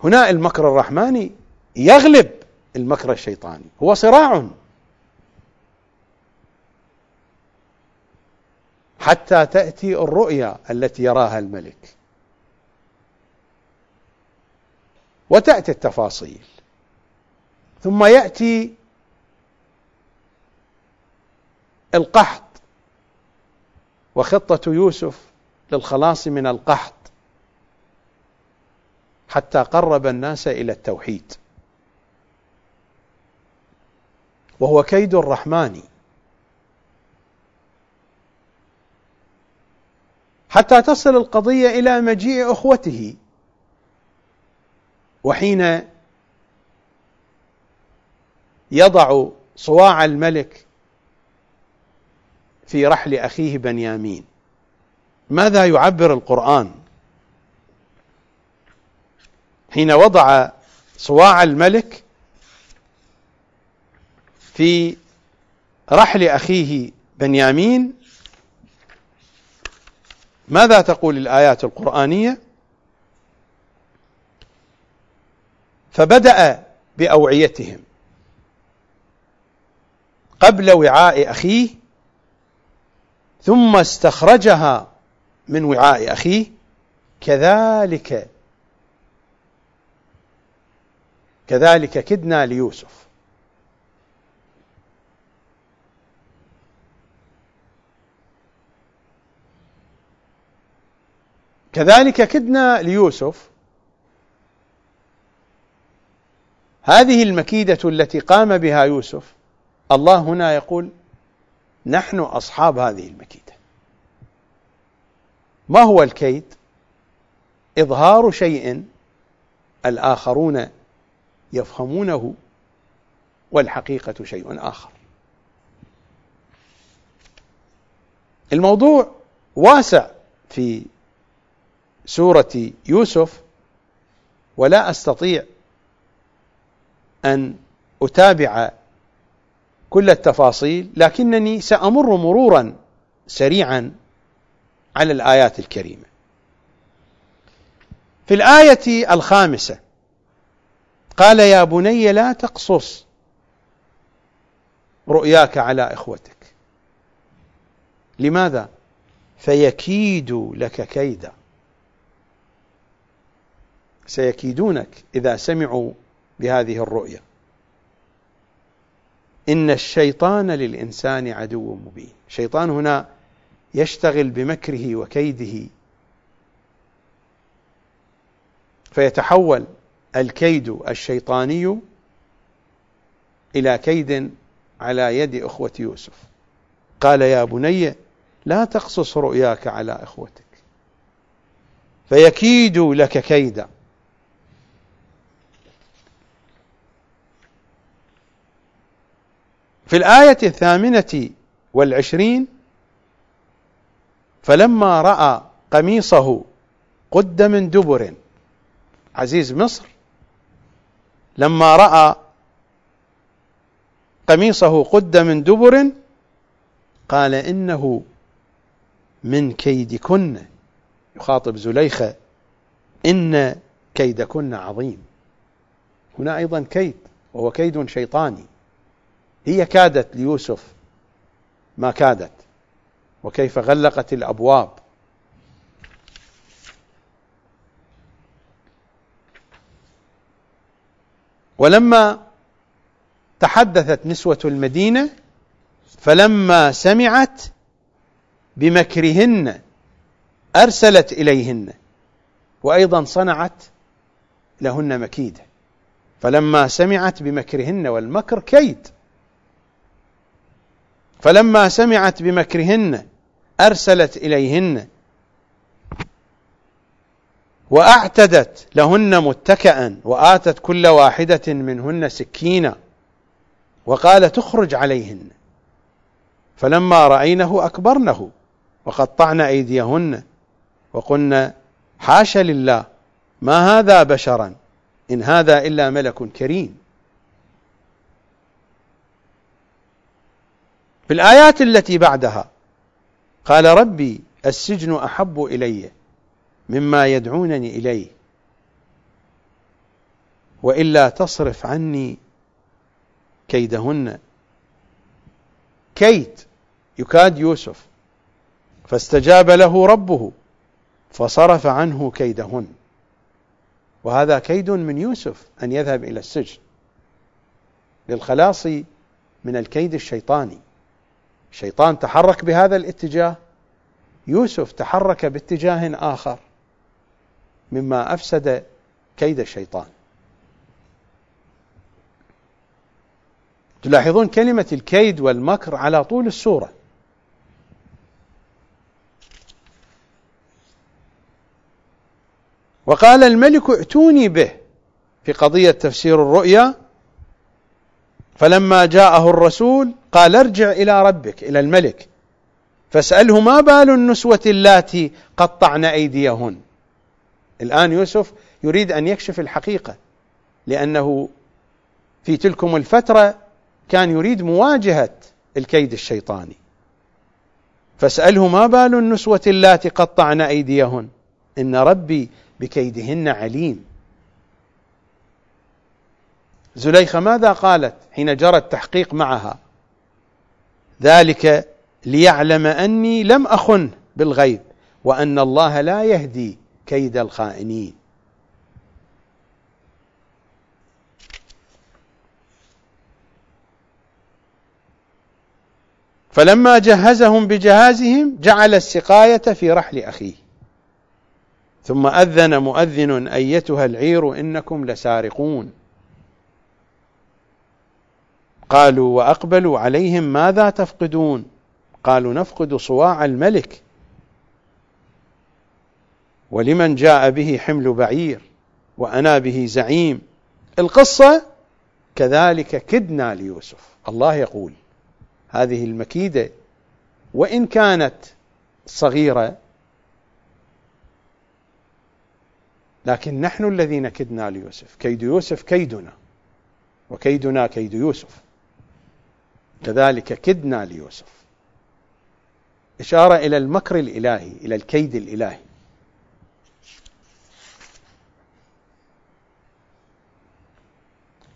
هنا المكر الرحماني يغلب المكر الشيطاني. هو صراع. حتى تأتي الرؤيا التي يراها الملك. وتأتي التفاصيل. ثم يأتي القحط وخطة يوسف للخلاص من القحط حتى قرب الناس إلى التوحيد. وهو كيد الرحمن. حتى تصل القضية إلى مجيء أخوته. وحين يضع صواع الملك في رحل أخيه بنيامين ماذا يعبر القرآن؟ حين وضع صواع الملك في رحل أخيه بنيامين ماذا تقول الآيات القرآنية؟ فبدأ بأوعيتهم. قبل وعاء أخيه ثم استخرجها من وعاء أخيه. كذلك كذلك كدنا ليوسف. كذلك كدنا ليوسف. هذه المكيدة التي قام بها يوسف الله هنا يقول نحن أصحاب هذه المكيدة ما هو الكيد؟ إظهار شيء الآخرون يفهمونه والحقيقة شيء آخر الموضوع واسع في سورة يوسف ولا أستطيع أن أتابع كل التفاصيل لكنني سأمر مرورا سريعا على الآيات الكريمة. في الآية الخامسة قال يا بني لا تقصص رؤياك على إخوتك. لماذا؟ فيكيدوا لك كيدا. سيكيدونك إذا سمعوا بهذه الرؤيا إن الشيطان للإنسان عدو مبين. الشيطان هنا يشتغل بمكره وكيده. فيتحول الكيد الشيطاني إلى كيد على يد أخوة يوسف. قال يا بني لا تقصص رؤياك على إخوتك. فيكيدوا لك كيدا. في الآية الثامنة والعشرين فلما رأى قميصه قد من دبر. عزيز مصر لما رأى قميصه قد من دبر قال إنه من كيدكن. يخاطب زليخة إن كيدكن عظيم. هنا أيضا كيد وهو كيد شيطاني. هي كادت ليوسف. ما كادت. وكيف غلقت الأبواب. ولما تحدثت نسوة المدينة فلما سمعت بمكرهن أرسلت إليهن. وأيضا صنعت لهن مكيدة فلما سمعت بمكرهن والمكر كيد. فلما سمعت بمكرهن أرسلت إليهن وأعتدت لهن متكئا وآتت كل واحدة منهن سكينا وقال تخرج عليهن. فلما رأينه أكبرنه وقطعن أيديهن وقلن حاش لله ما هذا بشرا؟ إن هذا إلا ملك كريم. في الآيات التي بعدها قال ربي السجن أحب إلي مما يدعونني إليه وإلا تصرف عني كيدهن. كيد يكاد يوسف. فاستجاب له ربه فصرف عنه كيدهن. وهذا كيد من يوسف أن يذهب إلى السجن للخلاص من الكيد الشيطاني. الشيطان تحرك بهذا الاتجاه يوسف تحرك باتجاه آخر مما أفسد كيد الشيطان. تلاحظون كلمة الكيد والمكر على طول السورة. وقال الملك ائتوني به في قضية تفسير الرؤيا فلما جاءه الرسول قال ارجع إلى ربك إلى الملك. فاسأله ما بال النسوة اللاتي قطعن أيديهن؟ الآن يوسف يريد أن يكشف الحقيقة لأنه في تلكم الفترة كان يريد مواجهة الكيد الشيطاني. فاسأله ما بال النسوة اللاتي قطعن أيديهن؟ إن ربي بكيدهن عليم. زليخة ماذا قالت حين جرى التحقيق معها؟ ذلك ليعلم أني لم أخن بالغيب وأن الله لا يهدي كيد الخائنين. فلما جهزهم بجهازهم جعل السقاية في رحل أخيه. ثم أذن مؤذن أيتها العير إنكم لسارقون. قالوا وأقبلوا عليهم ماذا تفقدون؟ قالوا نفقد صواع الملك. ولمن جاء به حمل بعير وأنا به زعيم. القصة كذلك كدنا ليوسف. الله يقول هذه المكيدة. وإن كانت صغيرة لكن نحن الذين كدنا ليوسف. كيد يوسف كيدنا. وكيدنا كيد يوسف. كذلك كدنا ليوسف. إشارة إلى المكر الإلهي إلى الكيد الإلهي.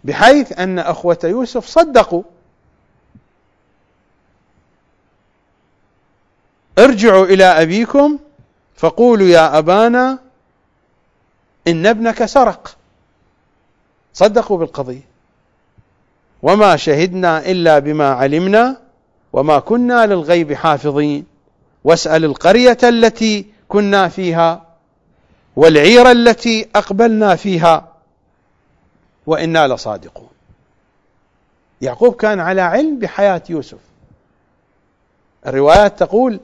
بحيث أن أخوة يوسف صدقوا. ارجعوا إلى أبيكم فقولوا يا أبانا إن ابنك سرق. صدقوا بالقضية. وما شهدنا إلا بما علمنا وما كنا للغيب حافظين. واسأل القرية التي كنا فيها والعير التي أقبلنا فيها وإنا لصادقون. يعقوب كان على علم بحياة يوسف. الروايات تقول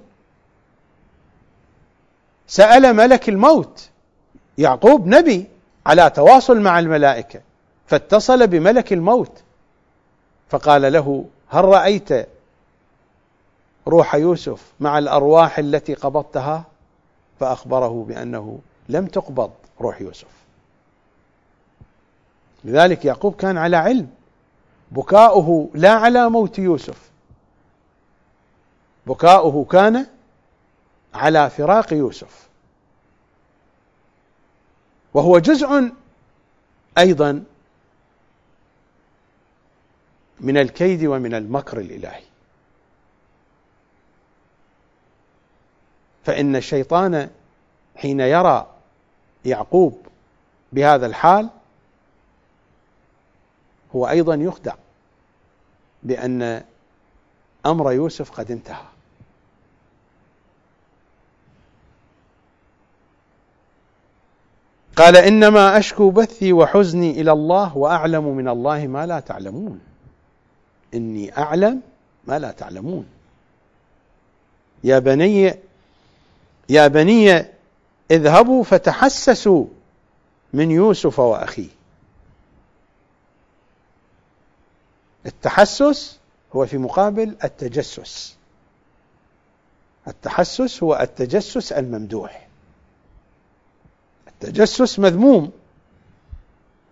سأل ملك الموت يعقوب نبي على تواصل مع الملائكة فاتصل بملك الموت. فقال له هل رأيت روح يوسف مع الأرواح التي قبضتها؟ فأخبره بأنه لم تقبض روح يوسف. لذلك يعقوب كان على علم. بكاؤه لا على موت يوسف. بكاؤه كان على فراق يوسف. وهو جزء أيضا من الكيد ومن المكر الإلهي. فإن الشيطان حين يرى يعقوب بهذا الحال هو أيضا يخدع بأن أمر يوسف قد انتهى. قال إنما أشكو بثي وحزني إلى الله وأعلم من الله ما لا تعلمون. إني أعلم ما لا تعلمون. يا بني يا بني اذهبوا فتحسسوا من يوسف وأخيه. التحسس هو في مقابل التجسس. التحسس هو التجسس الممدوح. التجسس مذموم.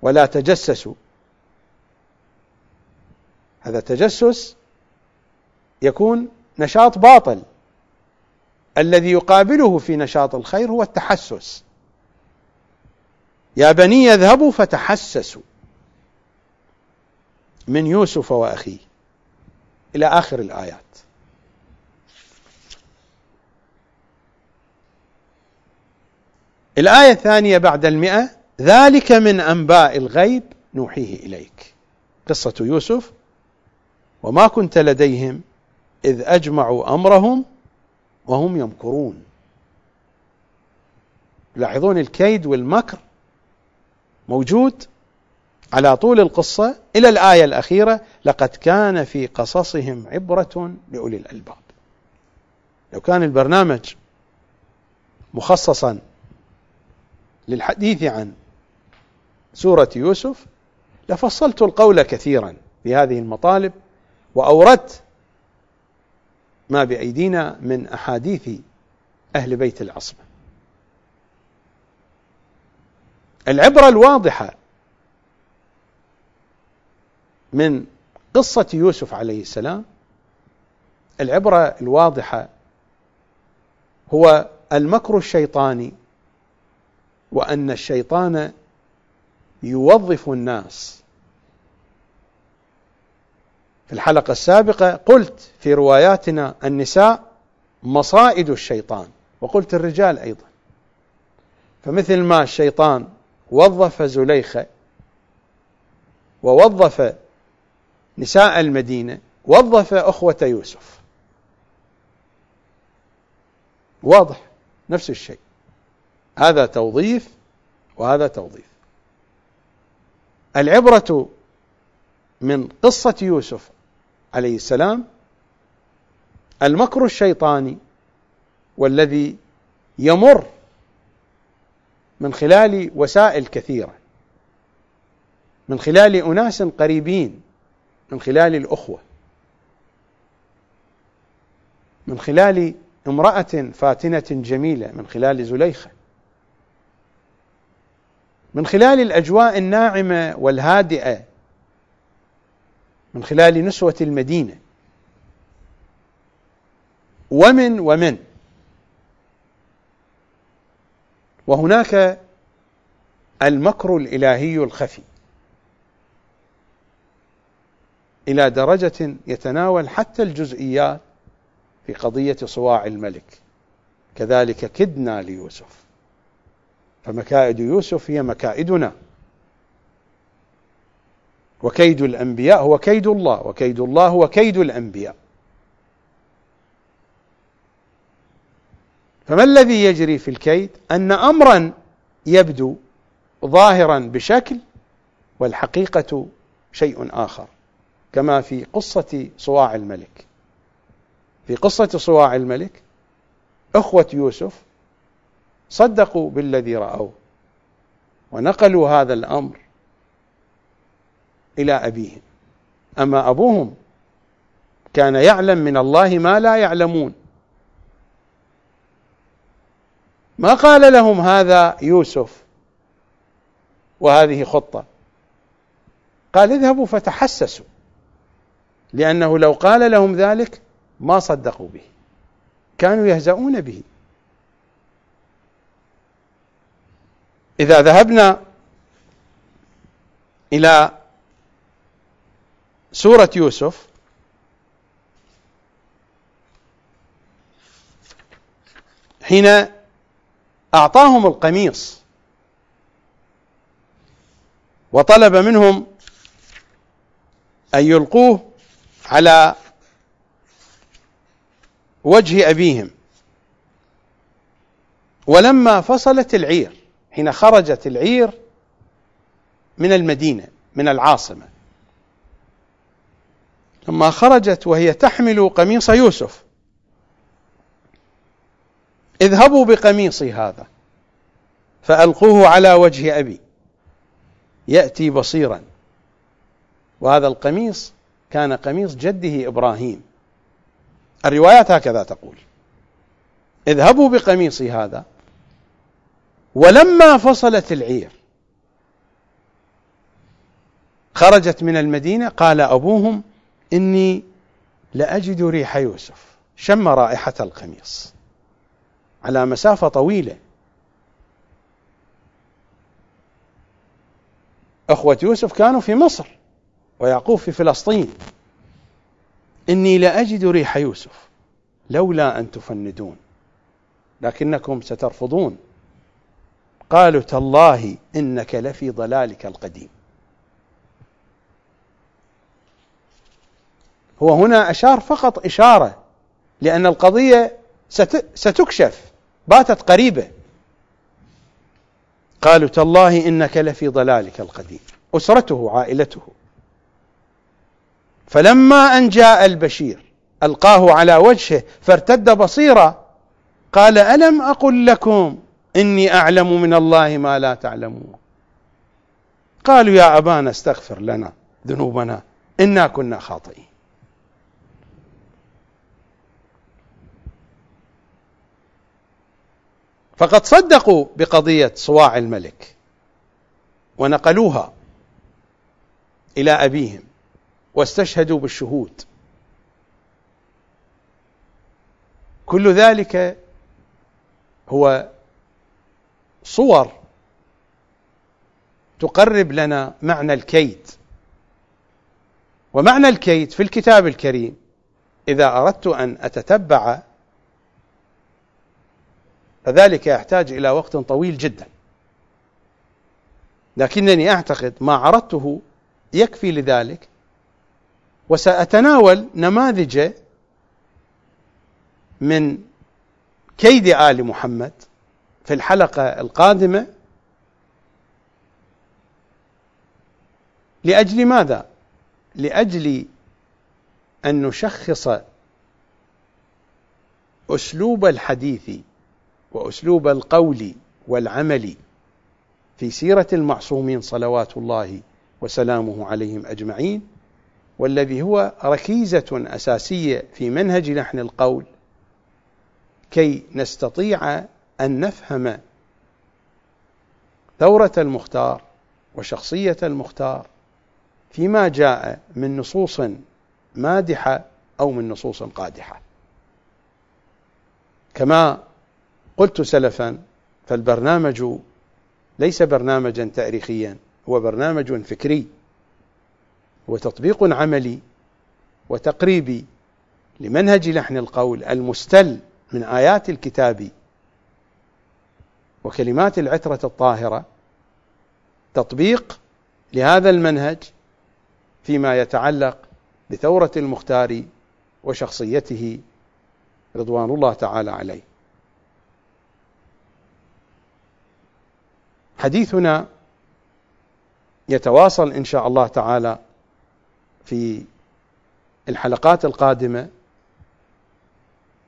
ولا تجسسوا. هذا تجسس يكون نشاط باطل. الذي يقابله في نشاط الخير هو التحسس. يا بني اذهبوا فتحسسوا. من يوسف وأخيه. إلى آخر الآيات. الآية الثانية بعد المئة. ذلك من أنباء الغيب نوحيه إليك. قصة يوسف وما كنت لديهم إذ أجمعوا أمرهم وهم يمكرون. لاحظون الكيد والمكر موجود على طول القصة إلى الآية الأخيرة لقد كان في قصصهم عبرة لأولي الألباب. لو كان البرنامج مخصصا للحديث عن سورة يوسف لفصلت القول كثيرا في هذه المطالب وأوردت ما بأيدينا من أحاديث أهل بيت العصمة. العبرة الواضحة من قصة يوسف عليه السلام العبرة الواضحة هو المكر الشيطاني وأن الشيطان يوظف الناس في الحلقة السابقة قلت في رواياتنا النساء مصائد الشيطان وقلت الرجال أيضا. فمثل ما الشيطان وظف زليخة ووظف نساء المدينة وظف أخوة يوسف. واضح نفس الشيء. هذا توظيف وهذا توظيف. العبرة من قصة يوسف عليه السلام المكر الشيطاني والذي يمر من خلال وسائل كثيرة من خلال أناس قريبين من خلال الأخوة من خلال امرأة فاتنة جميلة من خلال زليخة من خلال الأجواء الناعمة والهادئة من خلال نسوة المدينة. ومن ومن. وهناك المكر الإلهي الخفي. إلى درجة يتناول حتى الجزئيات في قضية صواع الملك. كذلك كدنا ليوسف. فمكائد يوسف هي مكائدنا. وكيد الأنبياء هو كيد الله وكيد الله هو كيد الأنبياء. فما الذي يجري في الكيد؟ أن أمرا يبدو ظاهرا بشكل والحقيقة شيء آخر كما في قصة صواع الملك. في قصة صواع الملك أخوة يوسف صدقوا بالذي رأوا ونقلوا هذا الأمر إلى أبيهم. أما أبوهم كان يعلم من الله ما لا يعلمون. ما قال لهم هذا يوسف وهذه خطة؟ قال اذهبوا فتحسسوا لأنه لو قال لهم ذلك ما صدقوا به كانوا يهزؤون به. إذا ذهبنا إلى سورة يوسف. حين أعطاهم القميص وطلب منهم أن يلقوه على وجه أبيهم. ولما فصلت العير حين خرجت العير من المدينة من العاصمة لما خرجت وهي تحمل قميص يوسف. اذهبوا بقميصي هذا فألقوه على وجه أبي يأتي بصيرا. وهذا القميص كان قميص جده إبراهيم. الروايات هكذا تقول اذهبوا بقميصي هذا ولما فصلت العير خرجت من المدينة قال أبوهم إني لأجد ريح يوسف. شم رائحة القميص. على مسافة طويلة. أخوة يوسف كانوا في مصر ويعقوب في فلسطين. إني لأجد ريح يوسف لولا أن تفندون. لكنكم سترفضون. قالوا تالله إنك لفي ضلالك القديم. هو هنا أشار فقط إشارة لأن القضية ست- ستكشف باتت قريبة. قالوا تالله إنك لفي ضلالك القديم أسرته عائلته. فلما أن جاء البشير ألقاه على وجهه فارتد بصيرا قال ألم أقل لكم إني أعلم من الله ما لا تعلمون؟ قالوا يا أبانا استغفر لنا ذنوبنا إنا كنا خاطئين. فقد صدقوا بقضية صواع الملك ونقلوها إلى أبيهم واستشهدوا بالشهود. كل ذلك هو صور تقرب لنا معنى الكيد. ومعنى الكيد في الكتاب الكريم إذا أردت أن أتتبع فذلك يحتاج إلى وقت طويل جدا لكنني أعتقد ما عرضته يكفي لذلك وسأتناول نماذج من كيد آل محمد في الحلقة القادمة لأجل ماذا؟ لأجل أن نشخص أسلوب الحديث وأسلوب القول والعمل في سيرة المعصومين صلوات الله وسلامه عليهم أجمعين والذي هو ركيزة أساسية في منهج لحن القول كي نستطيع أن نفهم ثورة المختار وشخصية المختار فيما جاء من نصوص مادحة أو من نصوص قادحة. كما قلت سلفا فالبرنامج ليس برنامجا تاريخيا هو برنامج فكري وتطبيق عملي وتقريبي لمنهج لحن القول المستل من آيات الكتاب وكلمات العترة الطاهرة تطبيق لهذا المنهج فيما يتعلق بثورة المختار وشخصيته رضوان الله تعالى عليه. حديثنا يتواصل إن شاء الله تعالى في الحلقات القادمة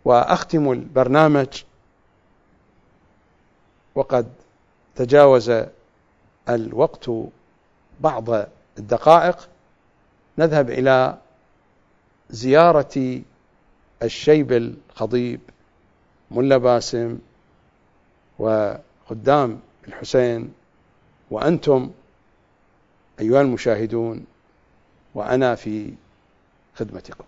وأختم البرنامج وقد تجاوز الوقت بعض الدقائق. نذهب إلى زيارة الشيب الخضيب ملا باسم وخدام الحسين وأنتم أيها المشاهدون وأنا في خدمتكم.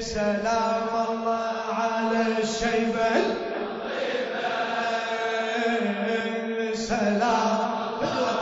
سلام الله على الشيبة. إيه سلام.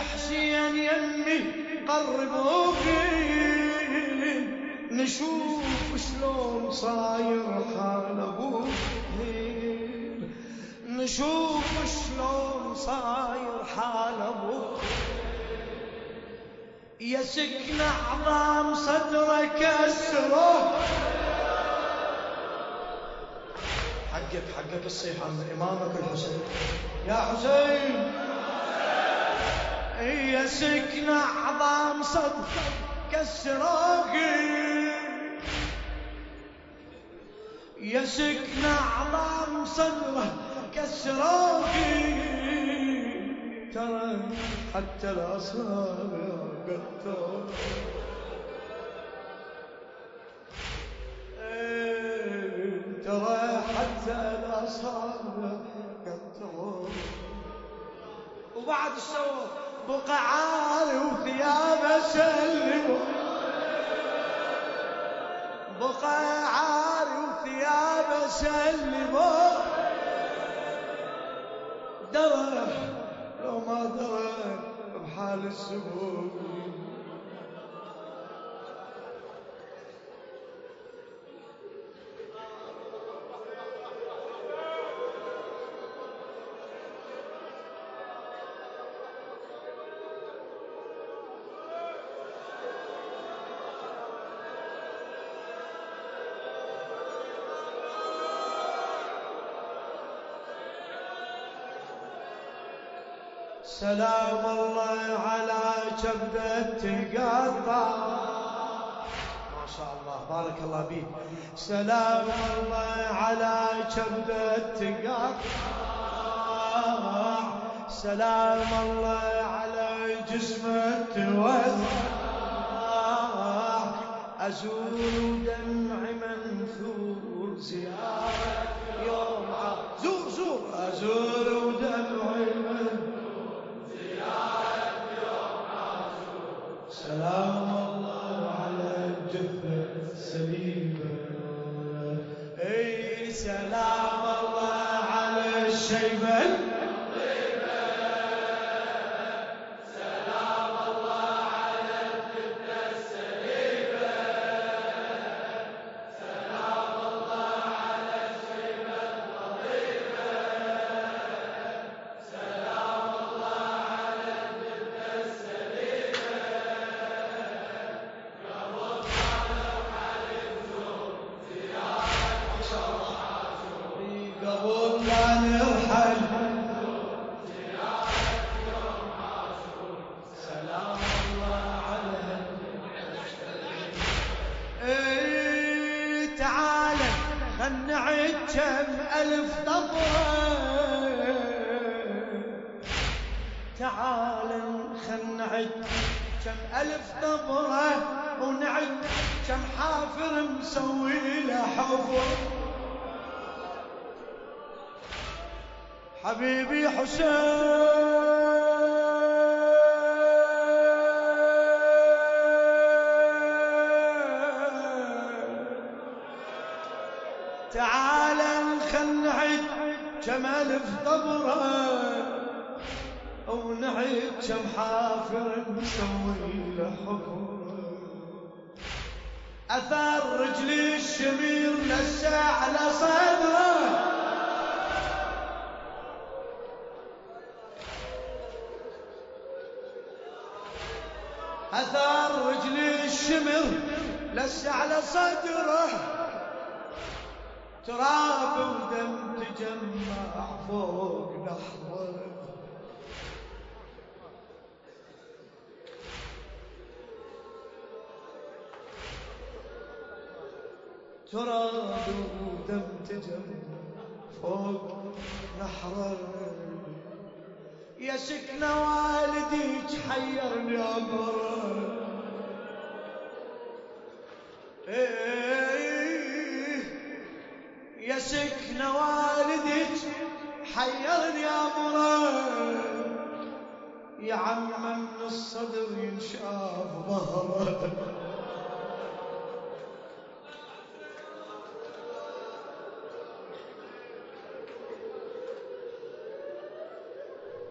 حسين يمي قربوكي نشوف شلون صاير حال أبوك نشوف شلون صاير حال أبوك يا سكن عظام صدرك أسره. حقك حقك الصيح عن إمامك الحسين. يا حسين. يا سكن عظام صدرك كسراقي يا سكن عظام صدره كسراقي ترى حتى الأصابع قطر ترى حتى الأصابع قطر وبعد سوى بقى عاري وثيابه سلم بقى عاري وثيابه سلم درى لو ما درى بحال السبوع سلام الله على كبدة تقطع ما شاء الله. بارك الله بيك سلام الله على كبدة تقطع سلام الله على جسمة توسع أزول دمع منثور زيارة. يوم زور زور. أزول دمع سلام الله على الجثة السليمة اي سلام.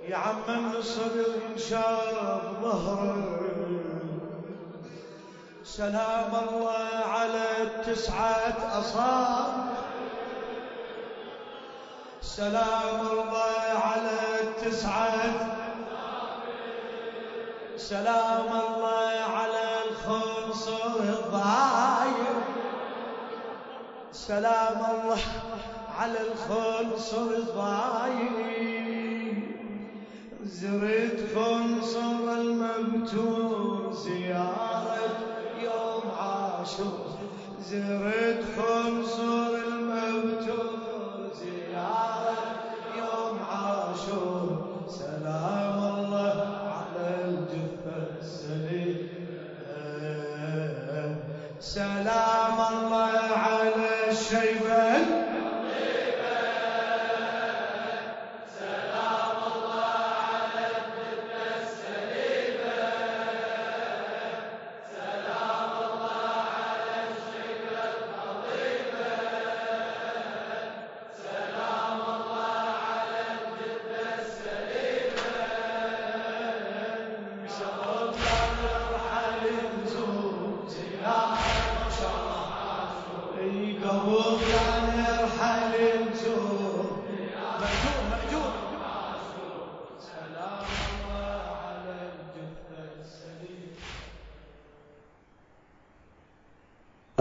يا عم الصدر ينشاف ظهره سلام الله على التسعة أصابع سلام الله على التسعة سلام الله على الخنصر الضايع سلام الله على الخنصر الضايع زرت خنصر المبتور زيارة يوم عاشور. زرت خنصر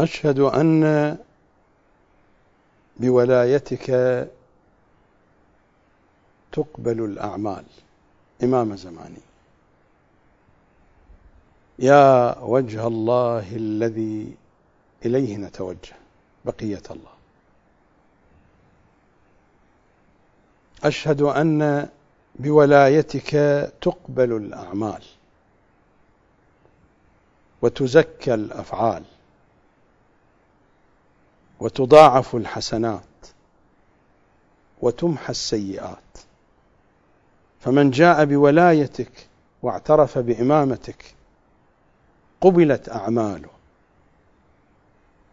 أشهد أن بولايتك تقبل الأعمال. إمام زماني. يا وجه الله الذي إليه نتوجه بقية الله. أشهد أن بولايتك تقبل الأعمال وتزكى الأفعال. وتضاعف الحسنات وتمحى السيئات. فمن جاء بولايتك واعترف بإمامتك قبلت أعماله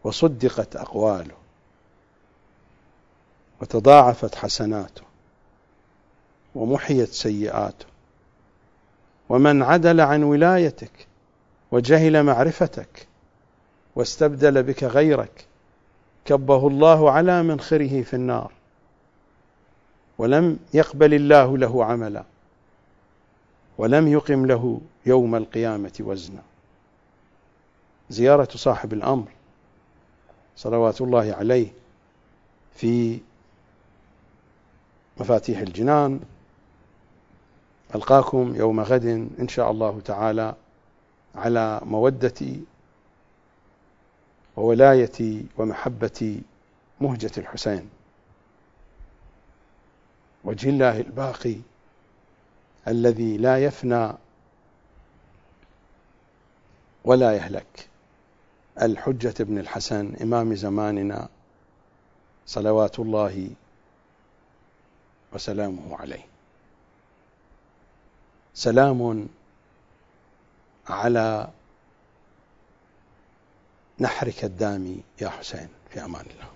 وصدقت أقواله وتضاعفت حسناته ومحيت سيئاته. ومن عدل عن ولايتك وجهل معرفتك واستبدل بك غيرك كبه الله على منخره في النار ولم يقبل الله له عملا ولم يقم له يوم القيامة وزنا. زيارة صاحب الأمر صلوات الله عليه في مفاتيح الجنان. ألقاكم يوم غد إن شاء الله تعالى على مودتي وولايتي ومحبة مهجة الحسين. وجه الله الباقي الذي لا يفنى ولا يهلك. الحجة بن الحسن إمام زماننا صلوات الله وسلامه عليه. سلام على نحرك الدامي يا حسين في أمان الله.